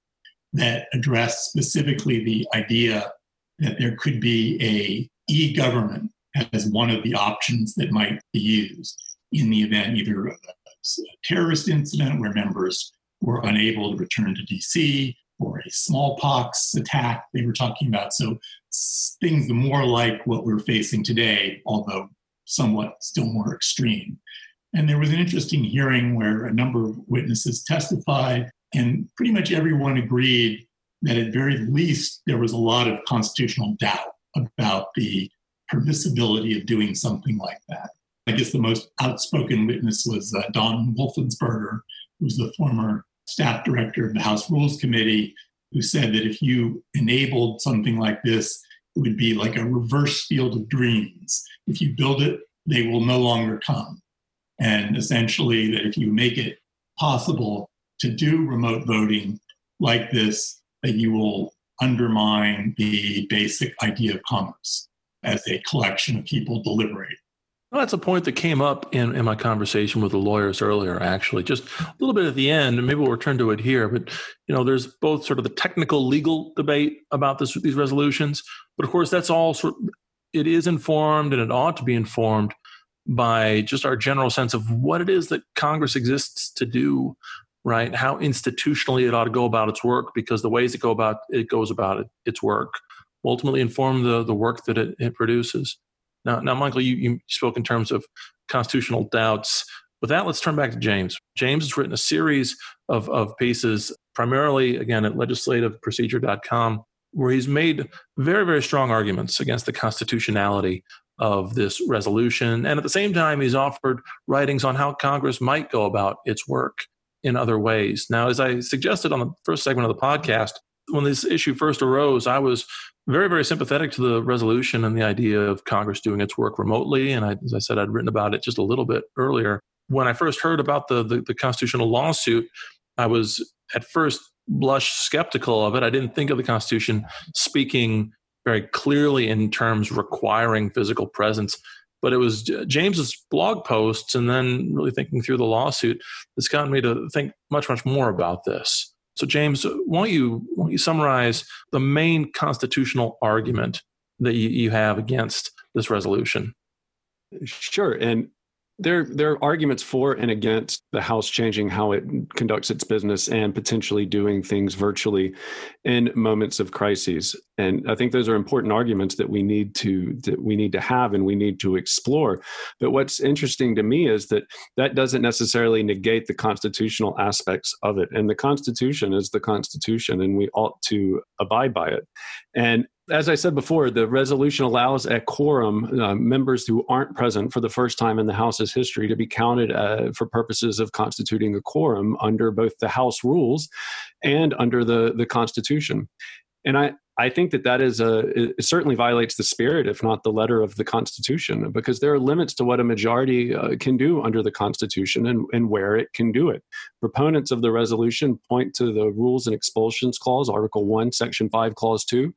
that addressed specifically the idea that there could be a e-government as one of the options that might be used in the event either of a terrorist incident where members were unable to return to DC or a smallpox attack they were talking about. So things more like what we're facing today, although somewhat still more extreme. And there was an interesting hearing where a number of witnesses testified, and pretty much everyone agreed that at very least there was a lot of constitutional doubt about the permissibility of doing something like that. I guess the most outspoken witness was uh, Don Wolfensberger, who's the former staff director of the House Rules Committee, who said that if you enabled something like this, would be like a reverse field of dreams. If you build it, they will no longer come. And essentially, that if you make it possible to do remote voting like this, that you will undermine the basic idea of Congress as a collection of people deliberating. Well, that's a point that came up in, in my conversation with the lawyers earlier, actually, just a little bit at the end, and maybe we'll return to it here. But, you know, there's both sort of the technical legal debate about this, these resolutions, but of course, that's all sort of, it is informed and it ought to be informed by just our general sense of what it is that Congress exists to do, right? How institutionally it ought to go about its work, because the ways it go about it goes about it, its work ultimately inform the the work that it, it produces. Now, now, Michael, you, you spoke in terms of constitutional doubts. With that, let's turn back to James. James has written a series of, of pieces, primarily, again, at legislativeprocedure.com, where he's made very, very strong arguments against the constitutionality of this resolution. And at the same time, he's offered writings on how Congress might go about its work in other ways. Now, as I suggested on the first segment of the podcast, when this issue first arose, I was very, very sympathetic to the resolution and the idea of Congress doing its work remotely. And I, as I said, I'd written about it just a little bit earlier. When I first heard about the, the, the constitutional lawsuit, I was at first blush skeptical of it. I didn't think of the Constitution speaking very clearly in terms requiring physical presence. But it was James's blog posts and then really thinking through the lawsuit that's gotten me to think much, much more about this. So, James, why don't you, why don't you summarize the main constitutional argument that you, you have against this resolution? Sure. And there, there are arguments for and against the House changing how it conducts its business and potentially doing things virtually in moments of crises. And I think those are important arguments that we need to that we need to have and we need to explore. But what's interesting to me is that that doesn't necessarily negate the constitutional aspects of it. And the Constitution is the Constitution, and we ought to abide by it. And as I said before, the resolution allows a quorum uh, members who aren't present for the first time in the House's history to be counted uh, for purposes of constituting a quorum under both the House rules and under the the Constitution. And I, I think that that is a certainly violates the spirit, if not the letter of the Constitution, because there are limits to what a majority uh, can do under the Constitution and, and where it can do it. Proponents of the resolution point to the Rules and Expulsions Clause, Article 1, Section 5, Clause 2,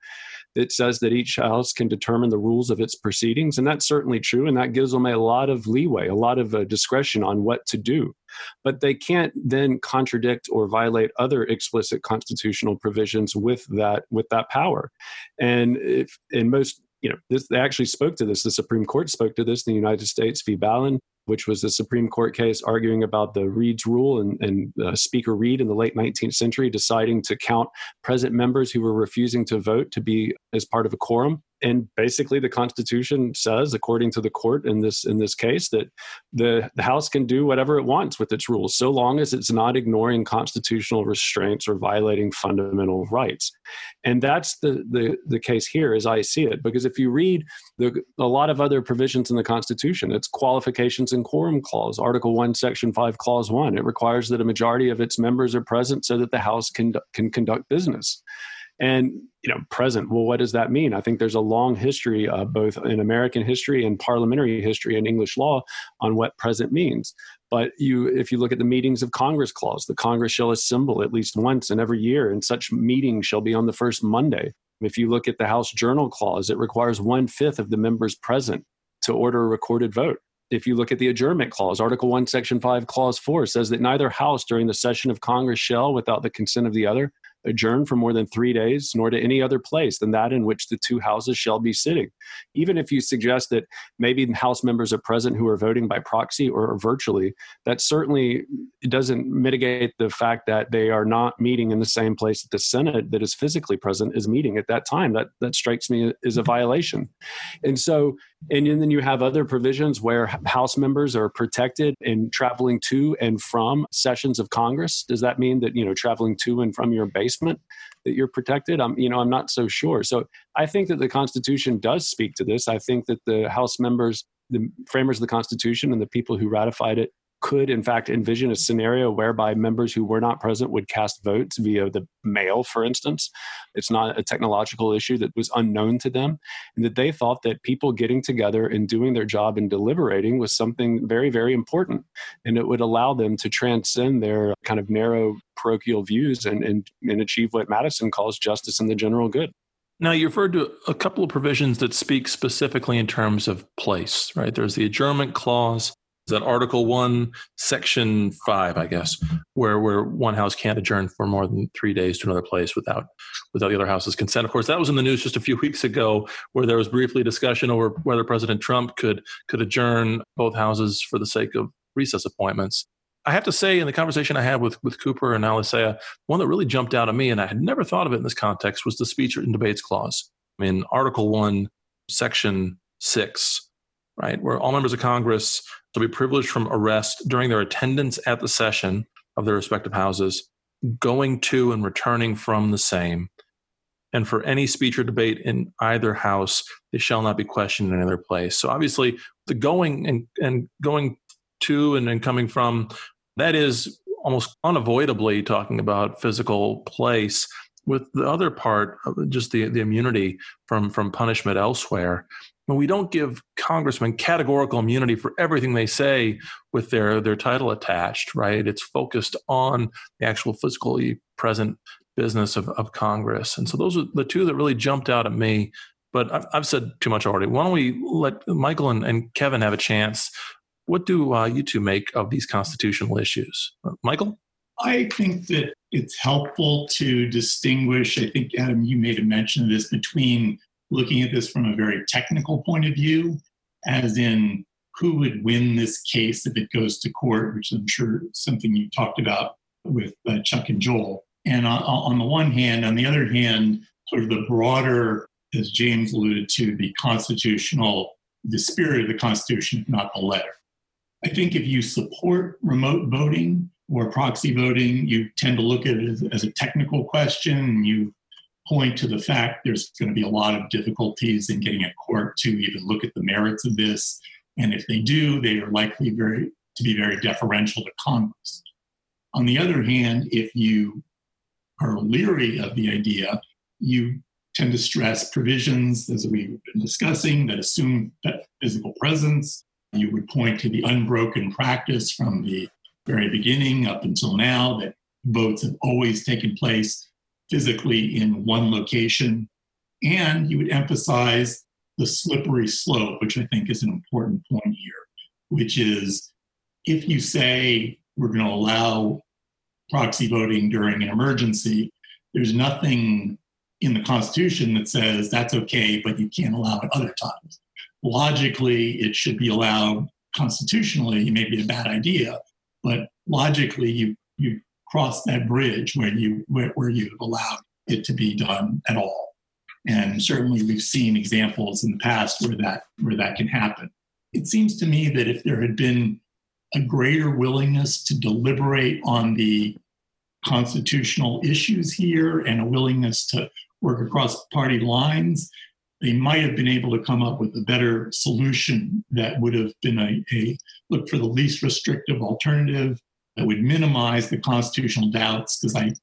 that says that each house can determine the rules of its proceedings. And that's certainly true. And that gives them a lot of leeway, a lot of uh, discretion on what to do. But they can't then contradict or violate other explicit constitutional provisions with that with that power. And if in most you know, this, they actually spoke to this. The Supreme Court spoke to this in the United States v. Ballin which was the Supreme Court case arguing about the Reed's rule and, and uh, Speaker Reed in the late 19th century deciding to count present members who were refusing to vote to be as part of a quorum and basically the constitution says according to the court in this in this case that the, the house can do whatever it wants with its rules so long as it's not ignoring constitutional restraints or violating fundamental rights. And that's the the, the case here as i see it because if you read the, a lot of other provisions in the constitution it's qualifications and quorum clause article 1 section 5 clause 1 it requires that a majority of its members are present so that the house can can conduct business and you know present well what does that mean? I think there's a long history uh, both in american history and parliamentary history and english law on what present means. But you if you look at the meetings of congress clause the congress shall assemble at least once in every year and such meeting shall be on the first monday. If you look at the house journal clause it requires one fifth of the members present to order a recorded vote. If you look at the adjournment clause, Article 1, Section 5, Clause 4 says that neither house during the session of Congress shall, without the consent of the other, adjourn for more than three days, nor to any other place than that in which the two houses shall be sitting. Even if you suggest that maybe House members are present who are voting by proxy or virtually, that certainly doesn't mitigate the fact that they are not meeting in the same place that the Senate that is physically present is meeting at that time. That that strikes me as a violation. And so, and then you have other provisions where House members are protected in traveling to and from sessions of Congress. Does that mean that you know traveling to and from your base basement that you're protected? I'm you know i'm not so sure. So i think that the constitution does speak to this. I think that the house members the framers of the constitution and the people who ratified it could, in fact, envision a scenario whereby members who were not present would cast votes via the mail, for instance. It's not a technological issue that was unknown to them, and that they thought that people getting together and doing their job and deliberating was something very, very important. And it would allow them to transcend their kind of narrow parochial views and, and, and achieve what Madison calls justice and the general good. Now, you referred to a couple of provisions that speak specifically in terms of place, right? There's the adjournment clause that Article One, Section Five, I guess, where where one house can't adjourn for more than three days to another place without without the other house's consent. Of course, that was in the news just a few *laughs* weeks ago, where there was briefly discussion over whether President Trump could could adjourn both houses for the sake of recess appointments. I have to say, in the conversation I had with with Cooper and Alicea, one that really jumped out at me, and I had never thought of it in this context, was the speech and debates clause. I mean, Article One, Section Six right? Where all members of Congress shall be privileged from arrest during their attendance at the session of their respective houses, going to and returning from the same. And for any speech or debate in either house, they shall not be questioned in any other place. So obviously, the going and, and going to and, and coming from, that is almost unavoidably talking about physical place with the other part just the, the immunity from from punishment elsewhere when we don't give congressmen categorical immunity for everything they say with their their title attached right it's focused on the actual physically present business of, of congress and so those are the two that really jumped out at me but I've, I've said too much already. Why don't we let Michael and, and Kevin have a chance? What do uh, you two make of these constitutional issues? Michael? I think that it's helpful to distinguish. I think, Adam, you made a mention of this between looking at this from a very technical point of view, as in who would win this case if it goes to court, which I'm sure is something you talked about with uh, Chuck and Joel. And on, on the one hand, on the other hand, sort of the broader, as James alluded to, the constitutional, the spirit of the Constitution, not the letter. I think if you support remote voting or proxy voting, you tend to look at it as, as a technical question. You point to the fact there's going to be a lot of difficulties in getting a court to even look at the merits of this. And if they do, they are likely very to be very deferential to Congress. On the other hand, if you are leery of the idea, you tend to stress provisions, as we've been discussing, that assume physical presence. You would point to the unbroken practice from the very beginning up until now that votes have always taken place physically in one location. And you would emphasize the slippery slope, which I think is an important point here, which is if you say we're going to allow proxy voting during an emergency, there's nothing in the Constitution that says that's okay, but you can't allow it other times. Logically, it should be allowed constitutionally. It may be a bad idea, but logically, you you cross that bridge where you where, where you've allowed it to be done at all. And certainly, we've seen examples in the past where that where that can happen. It seems to me that if there had been a greater willingness to deliberate on the constitutional issues here and a willingness to work across party lines, they might have been able to come up with a better solution that would have been a, a look for the least restrictive alternative that would minimize the constitutional doubts because I'm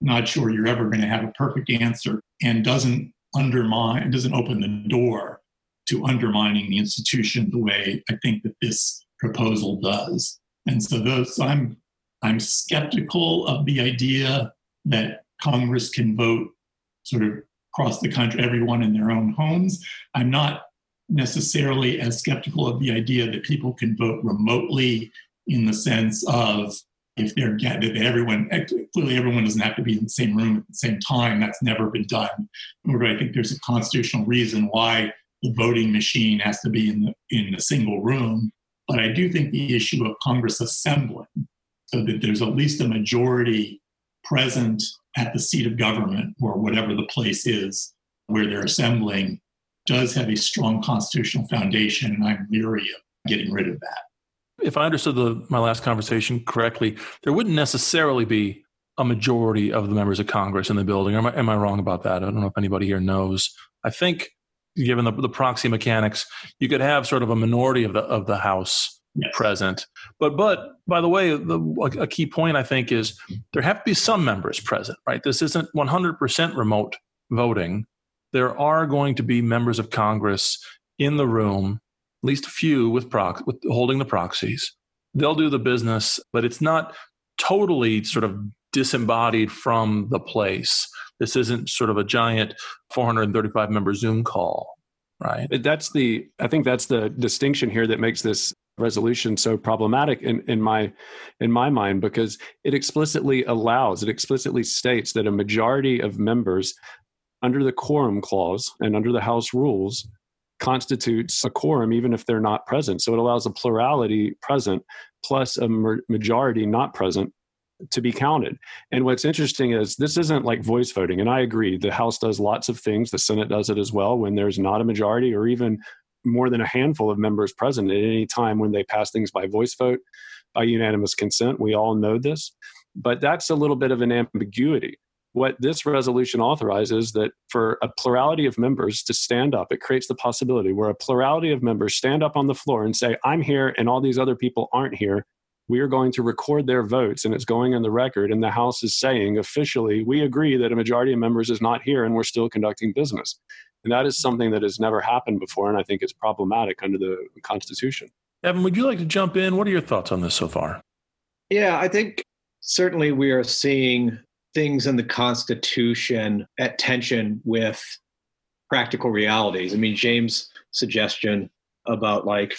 not sure you're ever going to have a perfect answer and doesn't undermine, doesn't open the door to undermining the institution the way I think that this proposal does. And so those I'm I'm skeptical of the idea that Congress can vote sort of across the country, everyone in their own homes. I'm not necessarily as skeptical of the idea that people can vote remotely in the sense of if they're getting everyone eh, clearly everyone doesn't have to be in the same room at the same time. That's never been done. Nor i think there's a constitutional reason why the voting machine has to be in the in a single room. But i do think the issue of congress assembling so that there's at least a majority present at the seat of government or whatever the place is where they're assembling does have a strong constitutional foundation. And i'm leery of getting rid of that if I understood the, my last conversation correctly, there wouldn't necessarily be a majority of the members of Congress in the building. Am I, am I wrong about that? I don't know if anybody here knows. I think, given the, the proxy mechanics, you could have sort of a minority of the of the House yes. present. But but by the way, the, a key point I think is there have to be some members present. Right, this isn't 100% remote voting. There are going to be members of Congress in the room at least a few with prox with holding the proxies. They'll do the business, but it's not totally sort of disembodied from the place. This isn't sort of a giant 435 member Zoom call, right? That's the I think that's the distinction here that makes this resolution so problematic in, in my in my mind because it explicitly allows it explicitly states that a majority of members under the quorum clause and under the house rules constitutes a quorum even if they're not present. So it allows a plurality present plus a majority not present to be counted. And what's interesting is this isn't like voice voting. And I agree, the House does lots of things, the Senate does it as well when there's not a majority or even more than a handful of members present at any time when they pass things by voice vote, by unanimous consent. We all know this. But that's a little bit of an ambiguity what this resolution authorizes that for a plurality of members to stand up it creates the possibility where a plurality of members stand up on the floor and say i'm here and all these other people aren't here. We are going to record their votes and it's going in the record and the house is saying officially we agree that a majority of members is not here and we're still conducting business. And that is something that has never happened before and i think it's problematic under the constitution. Evan would you like to jump in? What are your thoughts on this so far? Yeah i think certainly we are seeing things in the Constitution at tension with practical realities. I mean, James' suggestion about like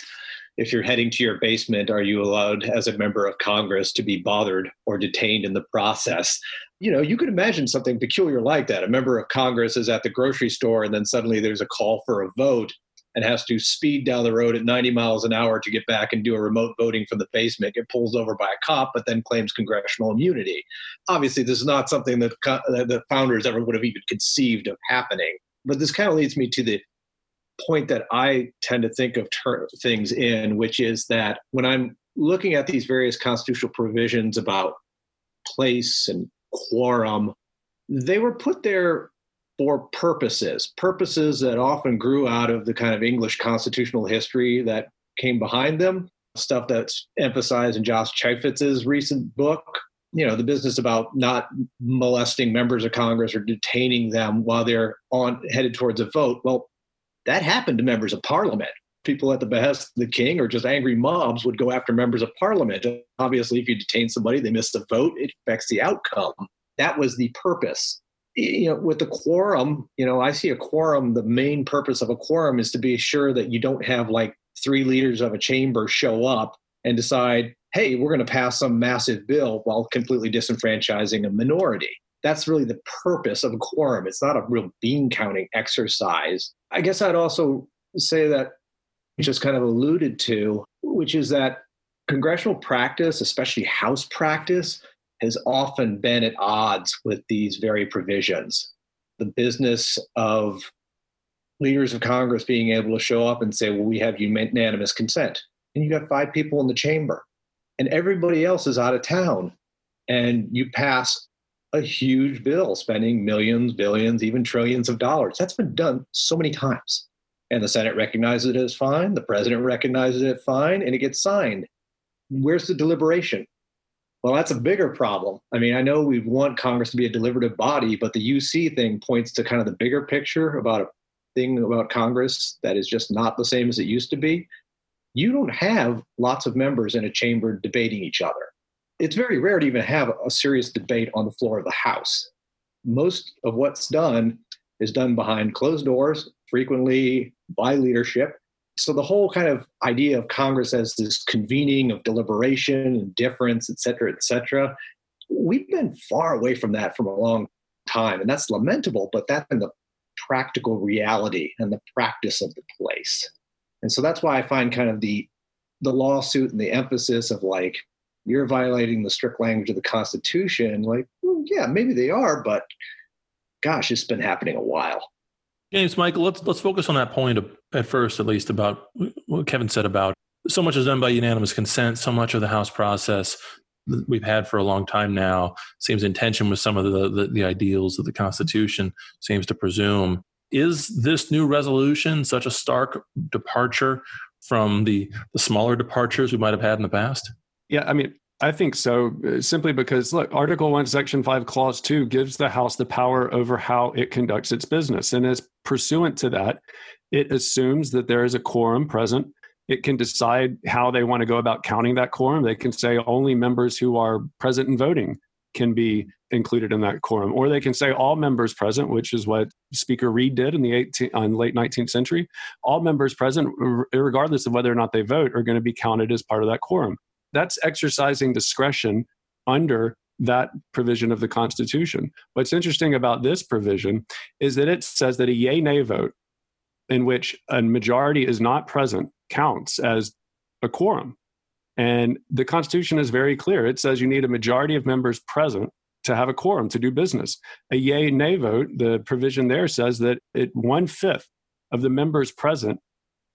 if you're heading to your basement, are you allowed as a member of Congress to be bothered or detained in the process? You know, you could imagine something peculiar like that. A member of Congress is at the grocery store and then suddenly there's a call for a vote and has to speed down the road at 90 miles an hour to get back and do a remote voting from the basement, get pulled over by a cop, but then claims congressional immunity. Obviously, this is not something that the founders ever would have even conceived of happening. But this kind of leads me to the point that I tend to think of ter- things in, which is that when I'm looking at these various constitutional provisions about place and quorum, they were put there for purposes, purposes that often grew out of the kind of English constitutional history that came behind them, stuff that's emphasized in Josh Chafetz's recent book. You know, the business about not molesting members of Congress or detaining them while they're on headed towards a vote. Well, that happened to members of parliament. People at the behest of the king or just angry mobs would go after members of parliament. Obviously, if you detain somebody, they miss the vote, it affects the outcome. That was the purpose. You know, with the quorum, you know, I see a quorum, the main purpose of a quorum is to be sure that you don't have like three leaders of a chamber show up and decide, hey, we're going to pass some massive bill while completely disenfranchising a minority. That's really the purpose of a quorum. It's not a real bean counting exercise. I guess I'd also say that just kind of alluded to, which is that congressional practice, especially House practice, has often been at odds with these very provisions. The business of leaders of Congress being able to show up and say, well, we have unanimous consent. And you got five people in the chamber, and everybody else is out of town. And you pass a huge bill, spending millions, billions, even trillions of dollars. That's been done so many times. And the Senate recognizes it as fine, the president recognizes it fine, and it gets signed. Where's the deliberation? Well, that's a bigger problem. I mean, I know we want Congress to be a deliberative body, but the UC thing points to kind of the bigger picture about a thing about Congress that is just not the same as it used to be. You don't have lots of members in a chamber debating each other it's very rare to even have a serious debate on the floor of the House. Most of what's done is done behind closed doors, frequently by leadership. So the whole kind of idea of Congress as this convening of deliberation and difference, et cetera, et cetera, we've been far away from that for a long time. And that's lamentable, but that's been the practical reality and the practice of the place. And so that's why I find kind of the the lawsuit and the emphasis of like you're violating the strict language of the Constitution. Like, well, yeah, maybe they are, but gosh, it's been happening a while. James, Michael, let's let's focus on that point at first, at least about what Kevin said about so much is done by unanimous consent. So much of the House process we've had for a long time now seems in tension with some of the, the, the ideals that the Constitution seems to presume. Is this new resolution such a stark departure from the the smaller departures we might have had in the past? Yeah, I mean, I think so, uh, simply because look, Article 1, Section 5, Clause 2 gives the House the power over how it conducts its business. And as pursuant to that, it assumes that there is a quorum present. It can decide how they want to go about counting that quorum. They can say only members who are present and voting can be included in that quorum, or they can say all members present, which is what Speaker Reed did in the 18, on late 19th century. All members present, regardless of whether or not they vote, are going to be counted as part of that quorum that's exercising discretion under that provision of the Constitution. What's interesting about this provision is that it says that a yay nay vote in which a majority is not present counts as a quorum. And the Constitution is very clear. It says you need a majority of members present to have a quorum to do business. A yay nay vote, the provision there says that one fifth of the members present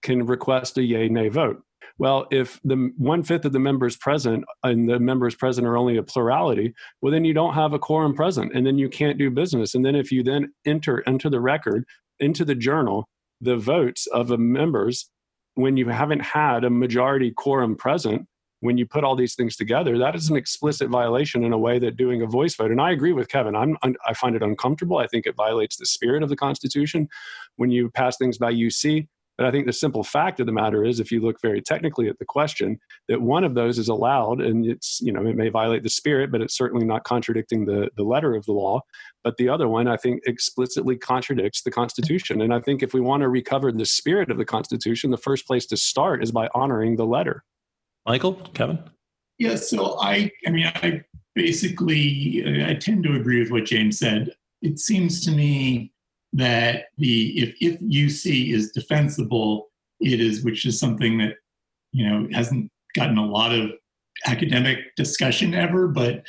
can request a yay nay vote. Well, if the one fifth of the members present uh, and the members present are only a plurality, well, then you don't have a quorum present and then you can't do business. And then if you then enter into the record, into the journal, the votes of the members, when you haven't had a majority quorum present, when you put all these things together, that is an explicit violation in a way that doing a voice vote. And I agree with Kevin. I'm, I find it uncomfortable. I think it violates the spirit of the Constitution. When you pass things by UC, But I think the simple fact of the matter is, if you look very technically at the question, that one of those is allowed, and it's you know it may violate the spirit, but it's certainly not contradicting the the letter of the law. But the other one, I think, explicitly contradicts the Constitution. And I think if we want to recover the spirit of the Constitution, the first place to start is by honoring the letter. Michael, Kevin. Yeah, so I, I mean, I basically I tend to agree with what James said. It seems to me that the if if UC is defensible, it is, which is something that you know hasn't gotten a lot of academic discussion ever, but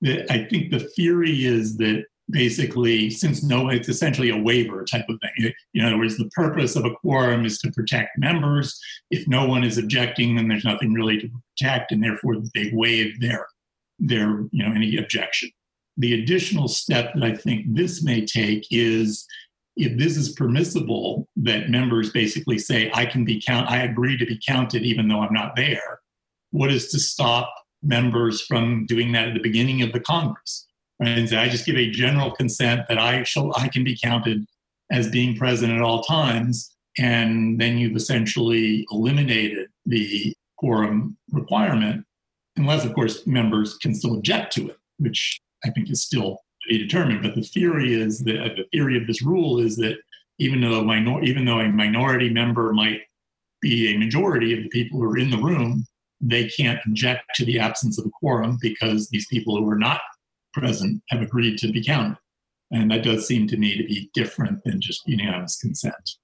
the, I think the theory is that basically, since no, it's essentially a waiver type of thing. you know In other words, the purpose of a quorum is to protect members. If no one is objecting, then there's nothing really to protect, and therefore they waive their their you know any objection. The additional step that I think this may take is if this is permissible, that members basically say, I can be count, I agree to be counted even though I'm not there. What is to stop members from doing that at the beginning of the Congress? And say, I just give a general consent that I shall I can be counted as being present at all times. And then you've essentially eliminated the quorum requirement, unless of course members can still object to it, which I think is still be determined. But the theory is that the theory of this rule is that even though minor, even though a minority member might be a majority of the people who are in the room, they can't object to the absence of a quorum because these people who are not present have agreed to be counted. And that does seem to me to be different than just unanimous consent.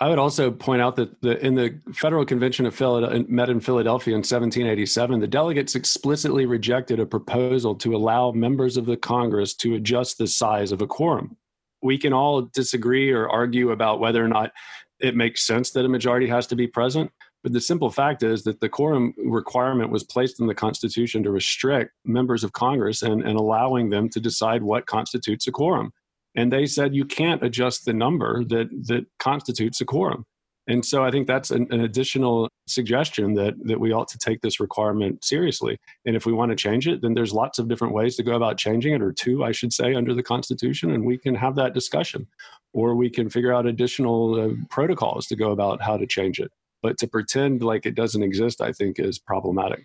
I would also point out that the, in the Federal Convention of Philadelphia, met in Philadelphia in 1787, the delegates explicitly rejected a proposal to allow members of the Congress to adjust the size of a quorum. We can all disagree or argue about whether or not it makes sense that a majority has to be present, but the simple fact is that the quorum requirement was placed in the Constitution to restrict members of Congress and, and allowing them to decide what constitutes a quorum and they said you can't adjust the number that that constitutes a quorum. And so i think that's an, an, additional suggestion that that we ought to take this requirement seriously. And if we want to change it then there's lots of different ways to go about changing it or two i should say under the constitution and we can have that discussion. Or we can figure out additional uh, protocols to go about how to change it. But to pretend like it doesn't exist i think is problematic.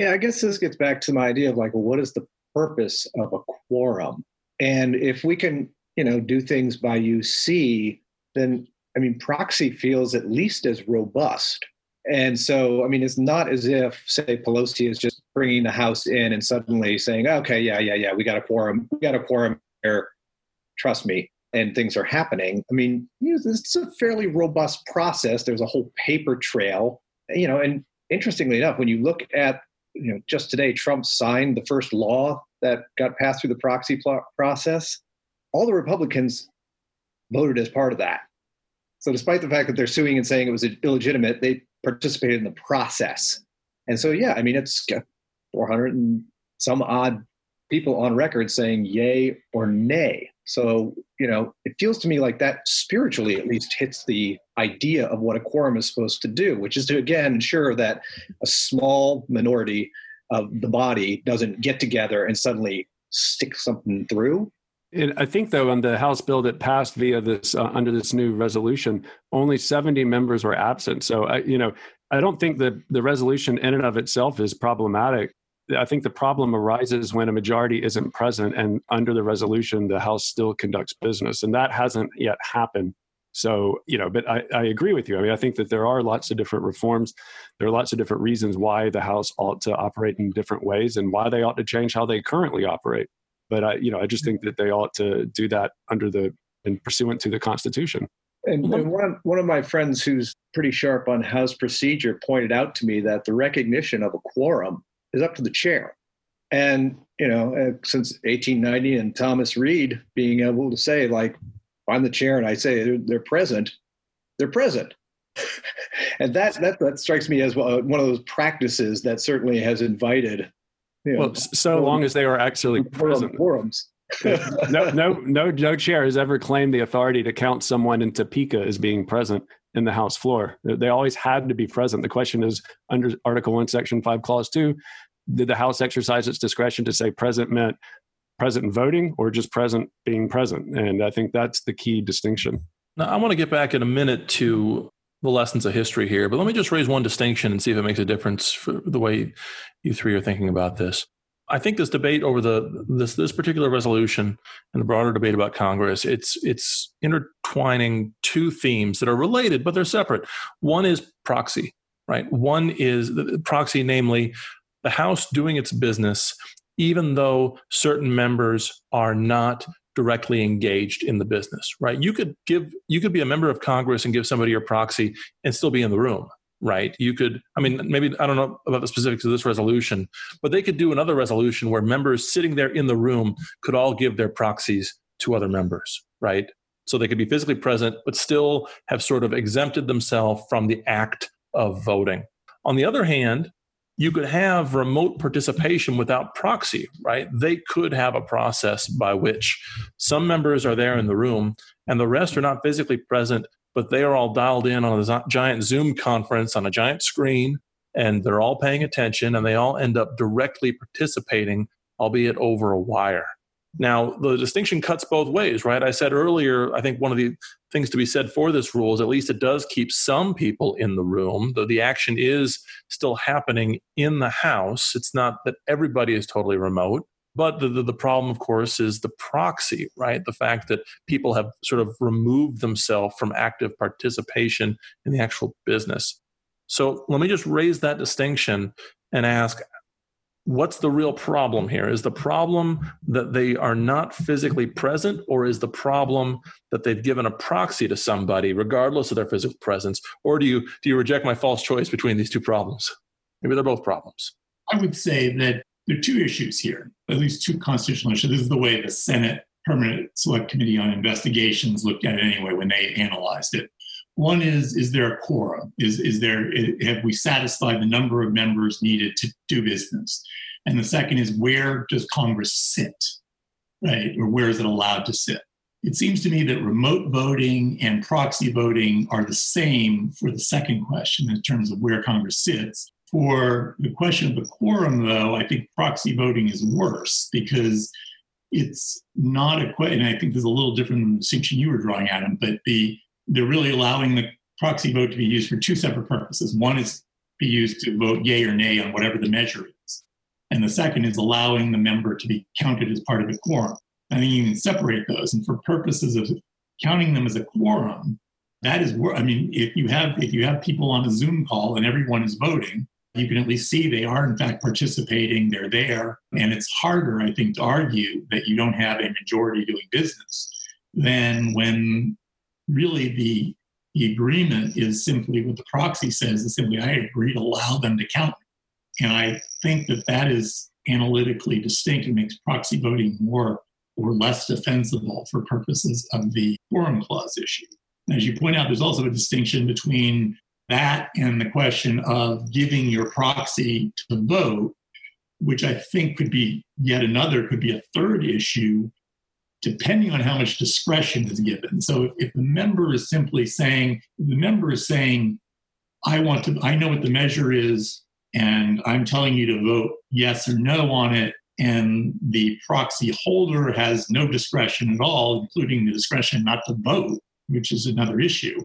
Yeah i guess this gets back to my idea of like what is the purpose of a quorum? And if we can, you know, do things by UC, then I mean, proxy feels at least as robust. And so, I mean, it's not as if, say, Pelosi is just bringing the House in and suddenly saying, okay, yeah, yeah, yeah, we got a quorum, we got a quorum here, trust me, and things are happening. I mean, you know, it's a fairly robust process. There's a whole paper trail, you know, and interestingly enough, when you look at, you know, just today, Trump signed the first law that got passed through the proxy pl- process, all the Republicans voted as part of that. So, despite the fact that they're suing and saying it was illegitimate, they participated in the process. And so, yeah, I mean, it's 400 and some odd people on record saying yay or nay. So, you know, it feels to me like that spiritually at least hits the idea of what a quorum is supposed to do, which is to, again, ensure that a small minority of the body doesn't get together and suddenly stick something through. I think, though, on the House bill that passed via this uh, under this new resolution, only 70 members were absent. So, I, you know, I don't think that the resolution in and of itself is problematic. I think the problem arises when a majority isn't present, and under the resolution, the House still conducts business, and that hasn't yet happened. So, you know, but I, I agree with you. I mean, I think that there are lots of different reforms. There are lots of different reasons why the House ought to operate in different ways and why they ought to change how they currently operate. But I, you know, I just think that they ought to do that under the and pursuant to the Constitution. And, and, one, of, one of my friends who's pretty sharp on House procedure pointed out to me that the recognition of a quorum is up to the chair. And, you know, uh, since 1890 and Thomas Reed being able to say, like, I'm the chair and I say they're, they're present, they're present. *laughs* and that, that that strikes me as one of those practices that certainly has invited. You know, well, so long as they are actually present. Forums. *laughs* no, no, no, no chair has ever claimed the authority to count someone in Topeka as being present in the House floor. They always had to be present. The question is under Article 1, Section 5, Clause 2, did the House exercise its discretion to say present meant present in voting or just present being present. And I think that's the key distinction. Now, I want to get back in a minute to the lessons of history here, but let me just raise one distinction and see if it makes a difference for the way you three are thinking about this. I think this debate over the this this particular resolution and the broader debate about Congress, it's it's intertwining two themes that are related, but they're separate. One is proxy, right? One is proxy, namely the House doing its business, even though certain members are not directly engaged in the business, right? You could give you could be a member of Congress and give somebody your proxy and still be in the room, right? You could, I mean, maybe I don't know about the specifics of this resolution, but they could do another resolution where members sitting there in the room could all give their proxies to other members, right? So they could be physically present, but still have sort of exempted themselves from the act of voting. On the other hand, you could have remote participation without proxy, right? They could have a process by which some members are there in the room and the rest are not physically present, but they are all dialed in on a giant Zoom conference on a giant screen and they're all paying attention and they all end up directly participating, albeit over a wire. Now, the distinction cuts both ways, right? I said earlier, I think one of the things to be said for this rule is at least it does keep some people in the room, though the action is still happening in the house. It's not that everybody is totally remote. But the, the, the, problem, of course, is the proxy, right? The fact that people have sort of removed themselves from active participation in the actual business. So let me just raise that distinction and ask what's the real problem here? Is the problem that they are not physically present, or is the problem that they've given a proxy to somebody, regardless of their physical presence? Or do you do you reject my false choice between these two problems? Maybe they're both problems. I would say that there are two issues here, at least two constitutional issues. This is the way the Senate Permanent Select Committee on Investigations looked at it anyway when they analyzed it. One is, is there a quorum? Is, is there, have we satisfied the number of members needed to do business? And the second is, where does Congress sit, right? Or where is it allowed to sit? It seems to me that remote voting and proxy voting are the same for the second question in terms of where Congress sits. For the question of the quorum, though, I think proxy voting is worse because it's not a question. And I think there's a little different distinction you were drawing, Adam, but the they're really allowing the proxy vote to be used for two separate purposes. One is be used to vote yay or nay on whatever the measure is. And the second is allowing the member to be counted as part of the quorum. I think you can separate those. And for purposes of counting them as a quorum, that is where I mean, if you have if you have people on a Zoom call and everyone is voting, you can at least see they are in fact participating, they're there. And it's harder, I think, to argue that you don't have a majority doing business than when really the, the agreement is simply what the proxy says is simply I agree to allow them to count. And I think that that is analytically distinct and makes proxy voting more or less defensible for purposes of the quorum clause issue. As you point out, there's also a distinction between that and the question of giving your proxy to vote, which I think could be yet another, could be a third issue depending on how much discretion is given. So if, if the member is simply saying, the member is saying, I want to, I know what the measure is, and I'm telling you to vote yes or no on it, and the proxy holder has no discretion at all, including the discretion not to vote, which is another issue.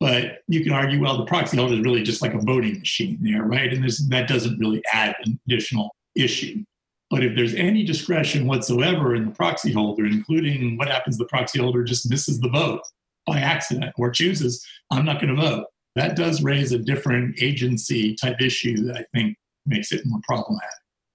But you can argue, well, the proxy holder is really just like a voting machine there, right? And that doesn't really add an additional issue. But if there's any discretion whatsoever in the proxy holder, including what happens the proxy holder just misses the vote by accident or chooses, I'm not going to vote, that does raise a different agency type issue that I think makes it more problematic.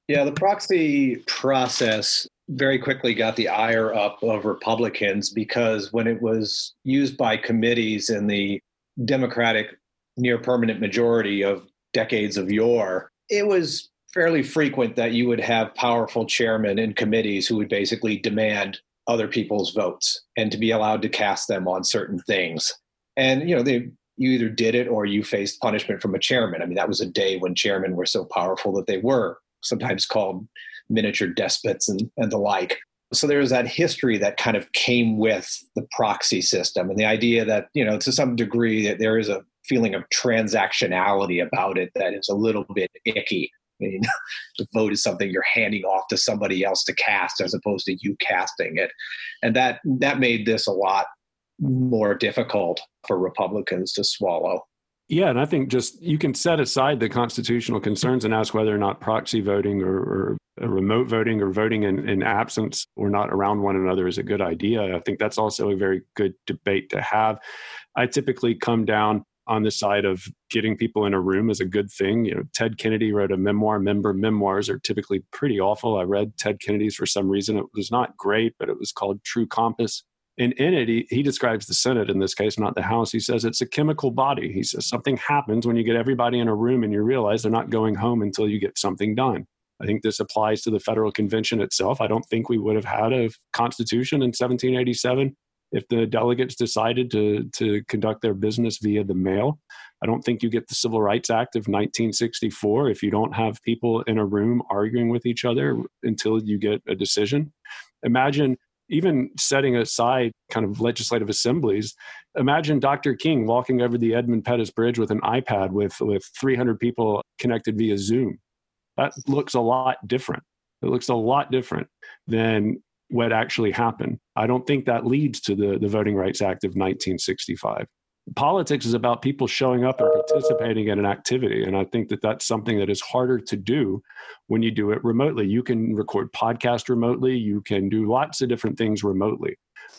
Yeah, the proxy process very quickly got the ire up of Republicans because when it was used by committees in the Democratic near permanent majority of decades of yore, it was fairly frequent that you would have powerful chairmen in committees who would basically demand other people's votes and to be allowed to cast them on certain things. And you know, they you either did it or you faced punishment from a chairman. I mean, that was a day when chairmen were so powerful that they were sometimes called miniature despots and, and the like. So there was that history that kind of came with the proxy system and the idea that, you know, to some degree that there is a feeling of transactionality about it that is a little bit icky. I mean, *laughs* the vote is something you're handing off to somebody else to cast as opposed to you casting it. And that that made this a lot more difficult for Republicans to swallow. Yeah, and I think just you can set aside the constitutional concerns and ask whether or not proxy voting or, or remote voting or voting in, in absence or not around one another is a good idea. I think that's also a very good debate to have. I typically come down on the side of getting people in a room is a good thing. You know, Ted Kennedy wrote a memoir. Member memoirs are typically pretty awful. I read Ted Kennedy's for some reason. It was not great, but it was called True Compass. And in it, he, he describes the Senate in this case, not the House. He says it's a chemical body. He says something happens when you get everybody in a room and you realize they're not going home until you get something done. I think this applies to the federal convention itself. I don't think we would have had a constitution in 1787 if the delegates decided to to conduct their business via the mail. I don't think you get the Civil Rights Act of 1964 if you don't have people in a room arguing with each other until you get a decision. Imagine even setting aside kind of legislative assemblies, imagine Dr. King walking over the Edmund Pettus Bridge with an iPad with, with 300 people connected via Zoom. That looks a lot different. It looks a lot different than what actually happened. I don't think that leads to the, the Voting Rights Act of 1965. Politics is about people showing up and participating in an activity. And I think that that's something that is harder to do when you do it remotely. You can record podcast remotely, you can do lots of different things remotely.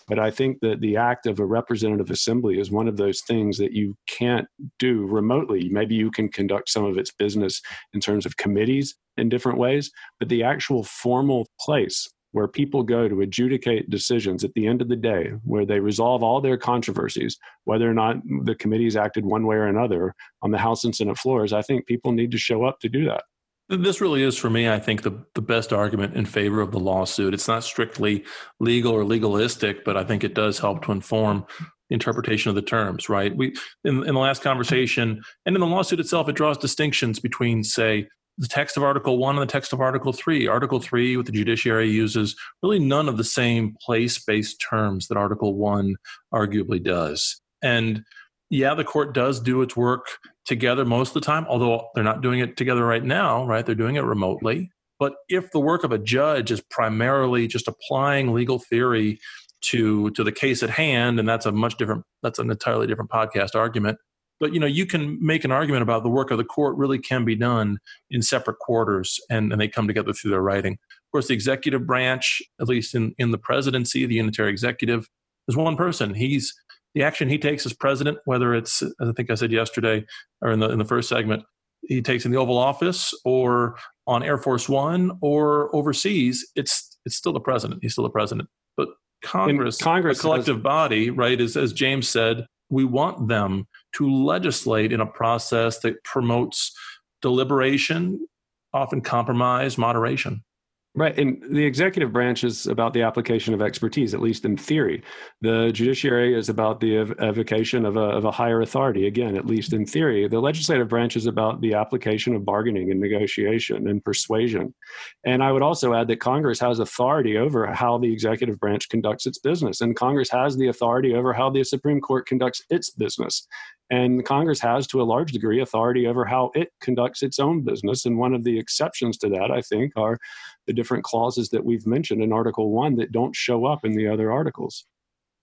But I think that the act of a representative assembly is one of those things that you can't do remotely. Maybe you can conduct some of its business in terms of committees in different ways, but the actual formal place where people go to adjudicate decisions at the end of the day, where they resolve all their controversies, whether or not the committees acted one way or another on the House and Senate floors, I think people need to show up to do that. This really is, for me, I think, the, the best argument in favor of the lawsuit. It's not strictly legal or legalistic, but I think it does help to inform interpretation of the terms, right? We in, in the last conversation and in the lawsuit itself, it draws distinctions between, say, the text of Article 1 and the text of Article 3. Article 3, with the judiciary uses, really none of the same place based terms that Article 1 arguably does. And yeah, the court does do its work together most of the time, although they're not doing it together right now, right? They're doing it remotely. But if the work of a judge is primarily just applying legal theory to to the case at hand, and that's a much different, that's an entirely different podcast argument but you know you can make an argument about the work of the court really can be done in separate quarters and, and they come together through their writing. Of course the executive branch at least in, in the presidency the unitary executive is one person. He's the action he takes as president whether it's as i think i said yesterday or in the, in the first segment he takes in the oval office or on air force one or overseas it's it's still the president. He's still the president. But congress, congress a collective has, body right is as james said we want them to legislate in a process that promotes deliberation, often compromise, moderation. Right. And the executive branch is about the application of expertise, at least in theory. The judiciary is about the ev- evocation of a, of a higher authority, again, at least in theory. The legislative branch is about the application of bargaining and negotiation and persuasion. And I would also add that Congress has authority over how the executive branch conducts its business, and Congress has the authority over how the Supreme Court conducts its business. And Congress has, to a large degree, authority over how it conducts its own business. And one of the exceptions to that, I think, are the different clauses that we've mentioned in Article One that don't show up in the other articles.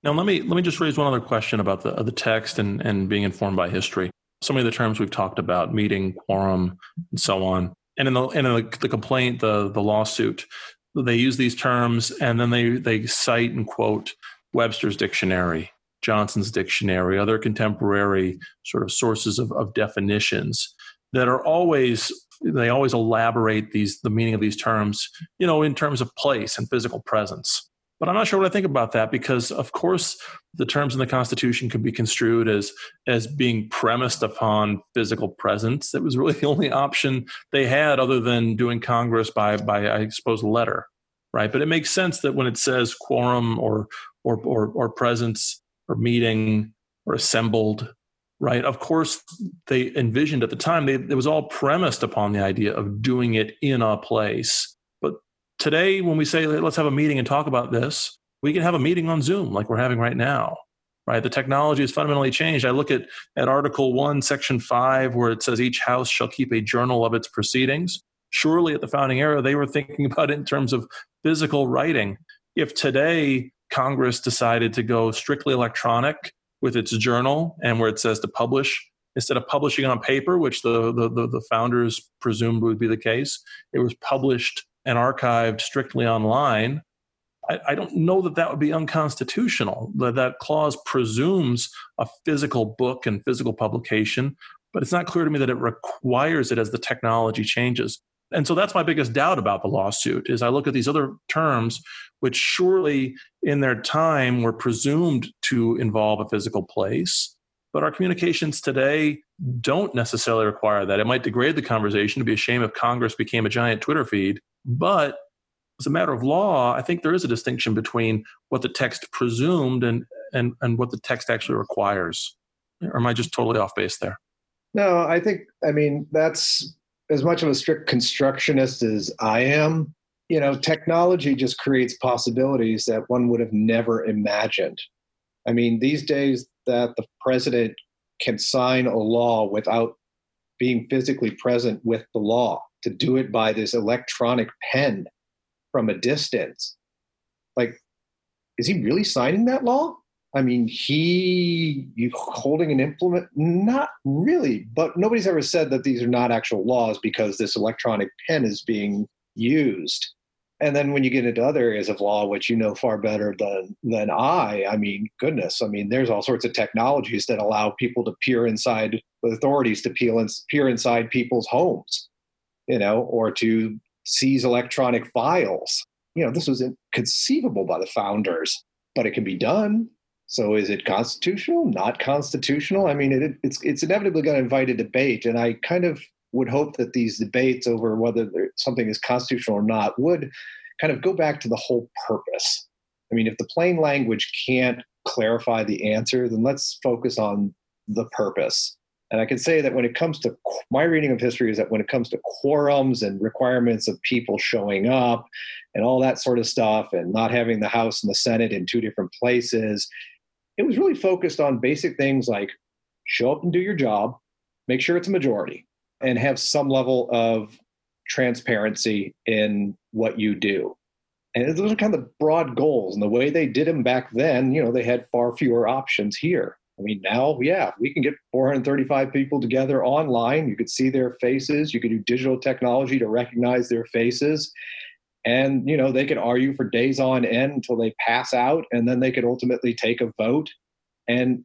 Now, let me let me just raise one other question about the the text and and being informed by history. So many of the terms we've talked about, meeting, quorum, and so on. And in the in the, the complaint, the the lawsuit, they use these terms and then they they cite and quote Webster's dictionary Johnson's dictionary, other contemporary sort of sources of, of definitions that are always they always elaborate these the meaning of these terms, you know, in terms of place and physical presence. But I'm not sure what I think about that because, of course, the terms in the Constitution could be construed as as being premised upon physical presence. That was really *laughs* the only option they had, other than doing Congress by by I suppose letter, right? But it makes sense that when it says quorum or or or, or presence, or meeting or assembled right? Of course they envisioned at the time they, it was all premised upon the idea of doing it in a place. But today when we say let's have a meeting and talk about this we can have a meeting on zoom like we're having right now right? The technology has fundamentally changed. I look at at article 1 section 5 where it says each house shall keep a journal of its proceedings. Surely at the founding era they were thinking *laughs* about it in terms of physical writing. If today Congress decided to go strictly electronic with its journal and where it says to publish instead of publishing on paper, which the, the, the, the founders presumed would be the case, it was published and archived strictly online. I, I don't know that that would be unconstitutional. That, that clause presumes a physical book and physical publication, but it's not clear to me that it requires it as the technology changes. And so that's my biggest doubt about the lawsuit is I look at these other terms which surely in their time were presumed to involve a physical place but our communications today don't necessarily require that. It might degrade the conversation. to be a shame if Congress became a giant Twitter feed. But as a matter of law, I think there is a distinction between what the text presumed and, and, and what the text actually requires. Or am I just totally off base there? No, I think, I mean, that's as much of a strict constructionist as I am. You know, technology just creates possibilities that one would have never imagined. I mean, these days, that the president can sign a law without being physically present with the law, to do it by this electronic pen from a distance. Like, is he really signing that law? I mean, he you holding an implement? Not really, but nobody's ever said that these are not actual laws because this electronic pen is being used and then when you get into other areas of law which you know far better than than i i mean goodness i mean there's all sorts of technologies that allow people to peer inside authorities to peer, in, peer inside people's homes you know or to seize electronic files you know this was inconceivable by the founders but it can be done so is it constitutional not constitutional i mean it, it's it's inevitably going to invite a debate and i kind of would hope that these debates over whether something is constitutional or not would kind of go back to the whole purpose. I mean, if the plain language can't clarify the answer, then let's focus on the purpose. And I can say that when it comes to my reading of history, is that when it comes to quorums and requirements of people showing up and all that sort of stuff, and not having the House and the Senate in two different places, it was really focused on basic things like show up and do your job, make sure it's a majority and have some level of transparency in what you do. And those are kind of broad goals. And the way they did them back then, you know, they had far fewer options here. I mean, now, yeah, we can get 435 people together online. You could see their faces. You could do digital technology to recognize their faces. And, you know, they could argue for days on end until they pass out. And then they could ultimately take a vote. And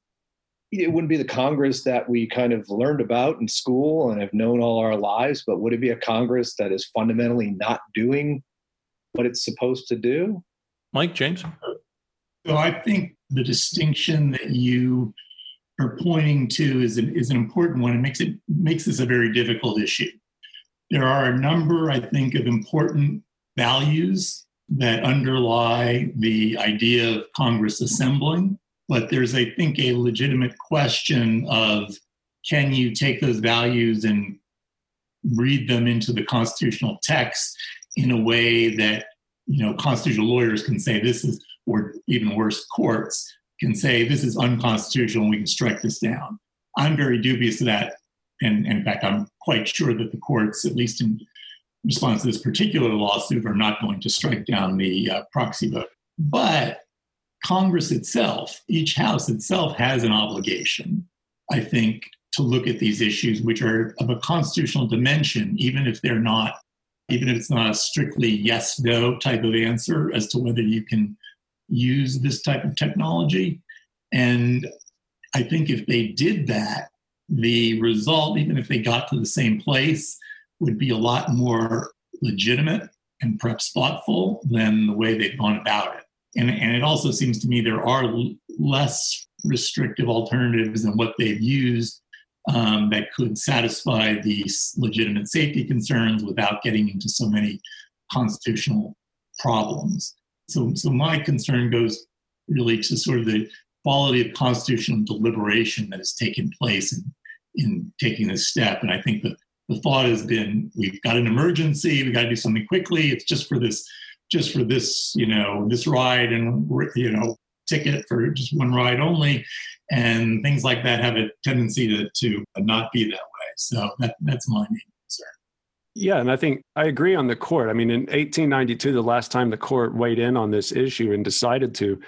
it wouldn't be the Congress that we kind of learned about in school and have known all our lives, but would it be a Congress that is fundamentally not doing what it's supposed to do? Mike, James? So I think the distinction that you are pointing to is an, is an important one. It makes it makes this a very difficult issue. There are a number, I think, of important values that underlie the idea of Congress assembling but there's, I think, a legitimate question of can you take those values and read them into the constitutional text in a way that you know constitutional lawyers can say this is, or even worse, courts can say this is unconstitutional and we can strike this down. I'm very dubious of that, and, and in fact, I'm quite sure that the courts, at least in response to this particular lawsuit, are not going to strike down the uh, proxy vote. But Congress itself, each house itself has an obligation, I think, to look at these issues, which are of a constitutional dimension, even if they're not, even if it's not a strictly yes no type of answer as to whether you can use this type of technology. And I think if they did that, the result, even if they got to the same place, would be a lot more legitimate and perhaps thoughtful than the way they've gone about it. And, and it also seems to me there are less restrictive alternatives than what they've used um, that could satisfy these legitimate safety concerns without getting into so many constitutional problems. So, so my concern goes really to sort of the quality of constitutional deliberation that has taken place in, in taking this step. And I think the, the thought has been we've got an emergency, we've got to do something quickly. It's just for this just for this, you know, this ride and, you know, ticket for just one ride only. And things like that have a tendency to, to not be that way. So that, that's my main concern. Yeah, and I think I agree on the court. I mean, in 1892, the last time the court weighed in on this issue and decided to,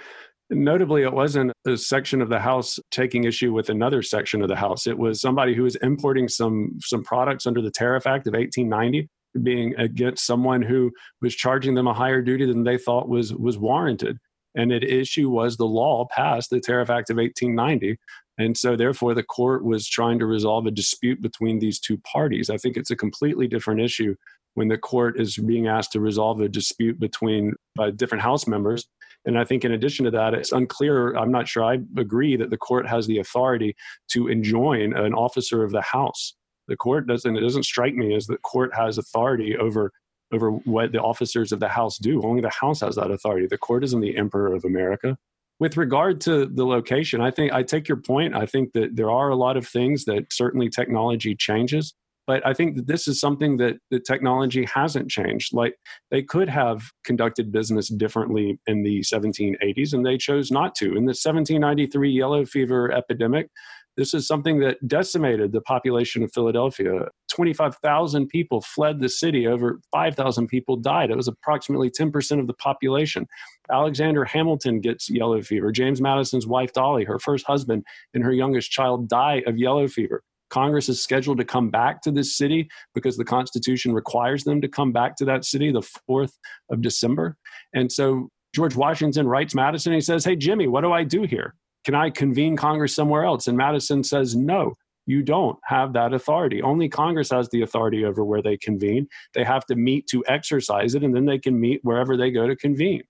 Notably, it wasn't a section of the House taking issue with another section of the House. It was somebody who was importing some some products under the Tariff Act of 1890 being against someone who was charging them a higher duty than they thought was was warranted. And the issue was the law passed, the Tariff Act of 1890. And so, therefore, the court was trying to resolve a dispute between these two parties. I think it's a completely different issue when the court is being asked to resolve a dispute between uh, different House members. And I think, in addition to that, it's unclear. I'm not sure I agree that the court has the authority to enjoin an officer of the House. The court doesn't, it doesn't strike me as the court has authority over over what the officers of the House do. Only the House has that authority. The court isn't the emperor of America. With regard to the location, I think I take your point. I think that there are a lot of things that certainly technology changes, but I think that this is something that the technology hasn't changed. Like they could have conducted business differently in the 1780s, and they chose not to. In the 1793 yellow fever epidemic, this is something that decimated the population of Philadelphia. 25,000 people fled the city, over 5,000 people died. It was approximately 10% of the population. Alexander Hamilton gets yellow fever. James Madison's wife, Dolley, her first husband, and her youngest child die of yellow fever. Congress is scheduled to come back to this city because the Constitution requires them to come back to that city the 4th of December. And so George Washington writes Madison, he says, Hey, Jimmy, what do I do here? Can I convene Congress somewhere else? And Madison says, no, you don't have that authority. Only Congress has the authority over where they convene. They have to meet to exercise it, and then they can meet wherever they go to convene.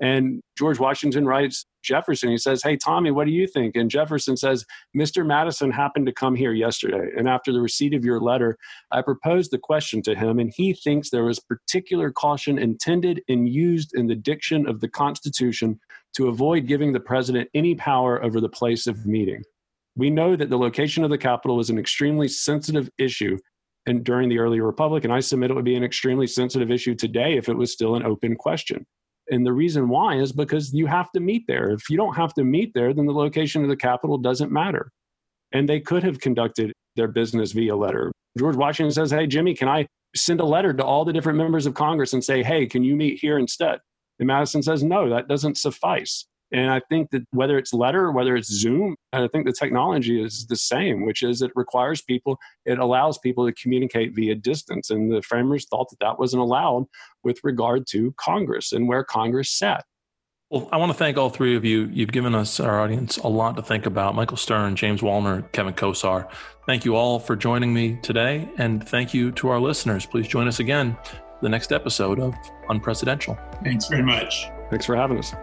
And George Washington writes Jefferson, he says, Hey, Tommy, what do you think? And Jefferson says, Mr. Madison happened to come here yesterday. And after the receipt of your letter, I proposed the question to him, and he thinks there was particular caution intended and used in the diction of the Constitution to avoid giving the president any power over the place of meeting. We know that the location of the Capitol was an extremely sensitive issue and during the early republic, and I submit it would be an extremely sensitive issue today if it was still an open question. And the reason why is because you have to meet there. If you don't have to meet there, then the location of the Capitol doesn't matter. And they could have conducted their business via letter. George Washington says, Hey, Jimmy, can I send a letter to all the different members of Congress and say, Hey, can you meet here instead? And Madison says, No, that doesn't suffice. And I think that whether it's letter, whether it's Zoom, I think the technology is the same, which is it requires people, it allows people to communicate via distance. And the framers thought that that wasn't allowed with regard to Congress and where Congress sat. Well, I want to thank all three of you. You've given us, our audience, a lot to think about. Michael Stern, James Wallner, Kevin Kosar. Thank you all for joining me today. And thank you to our listeners. Please join us again the next episode of Unpresidential. Thanks very much. Thanks for having us.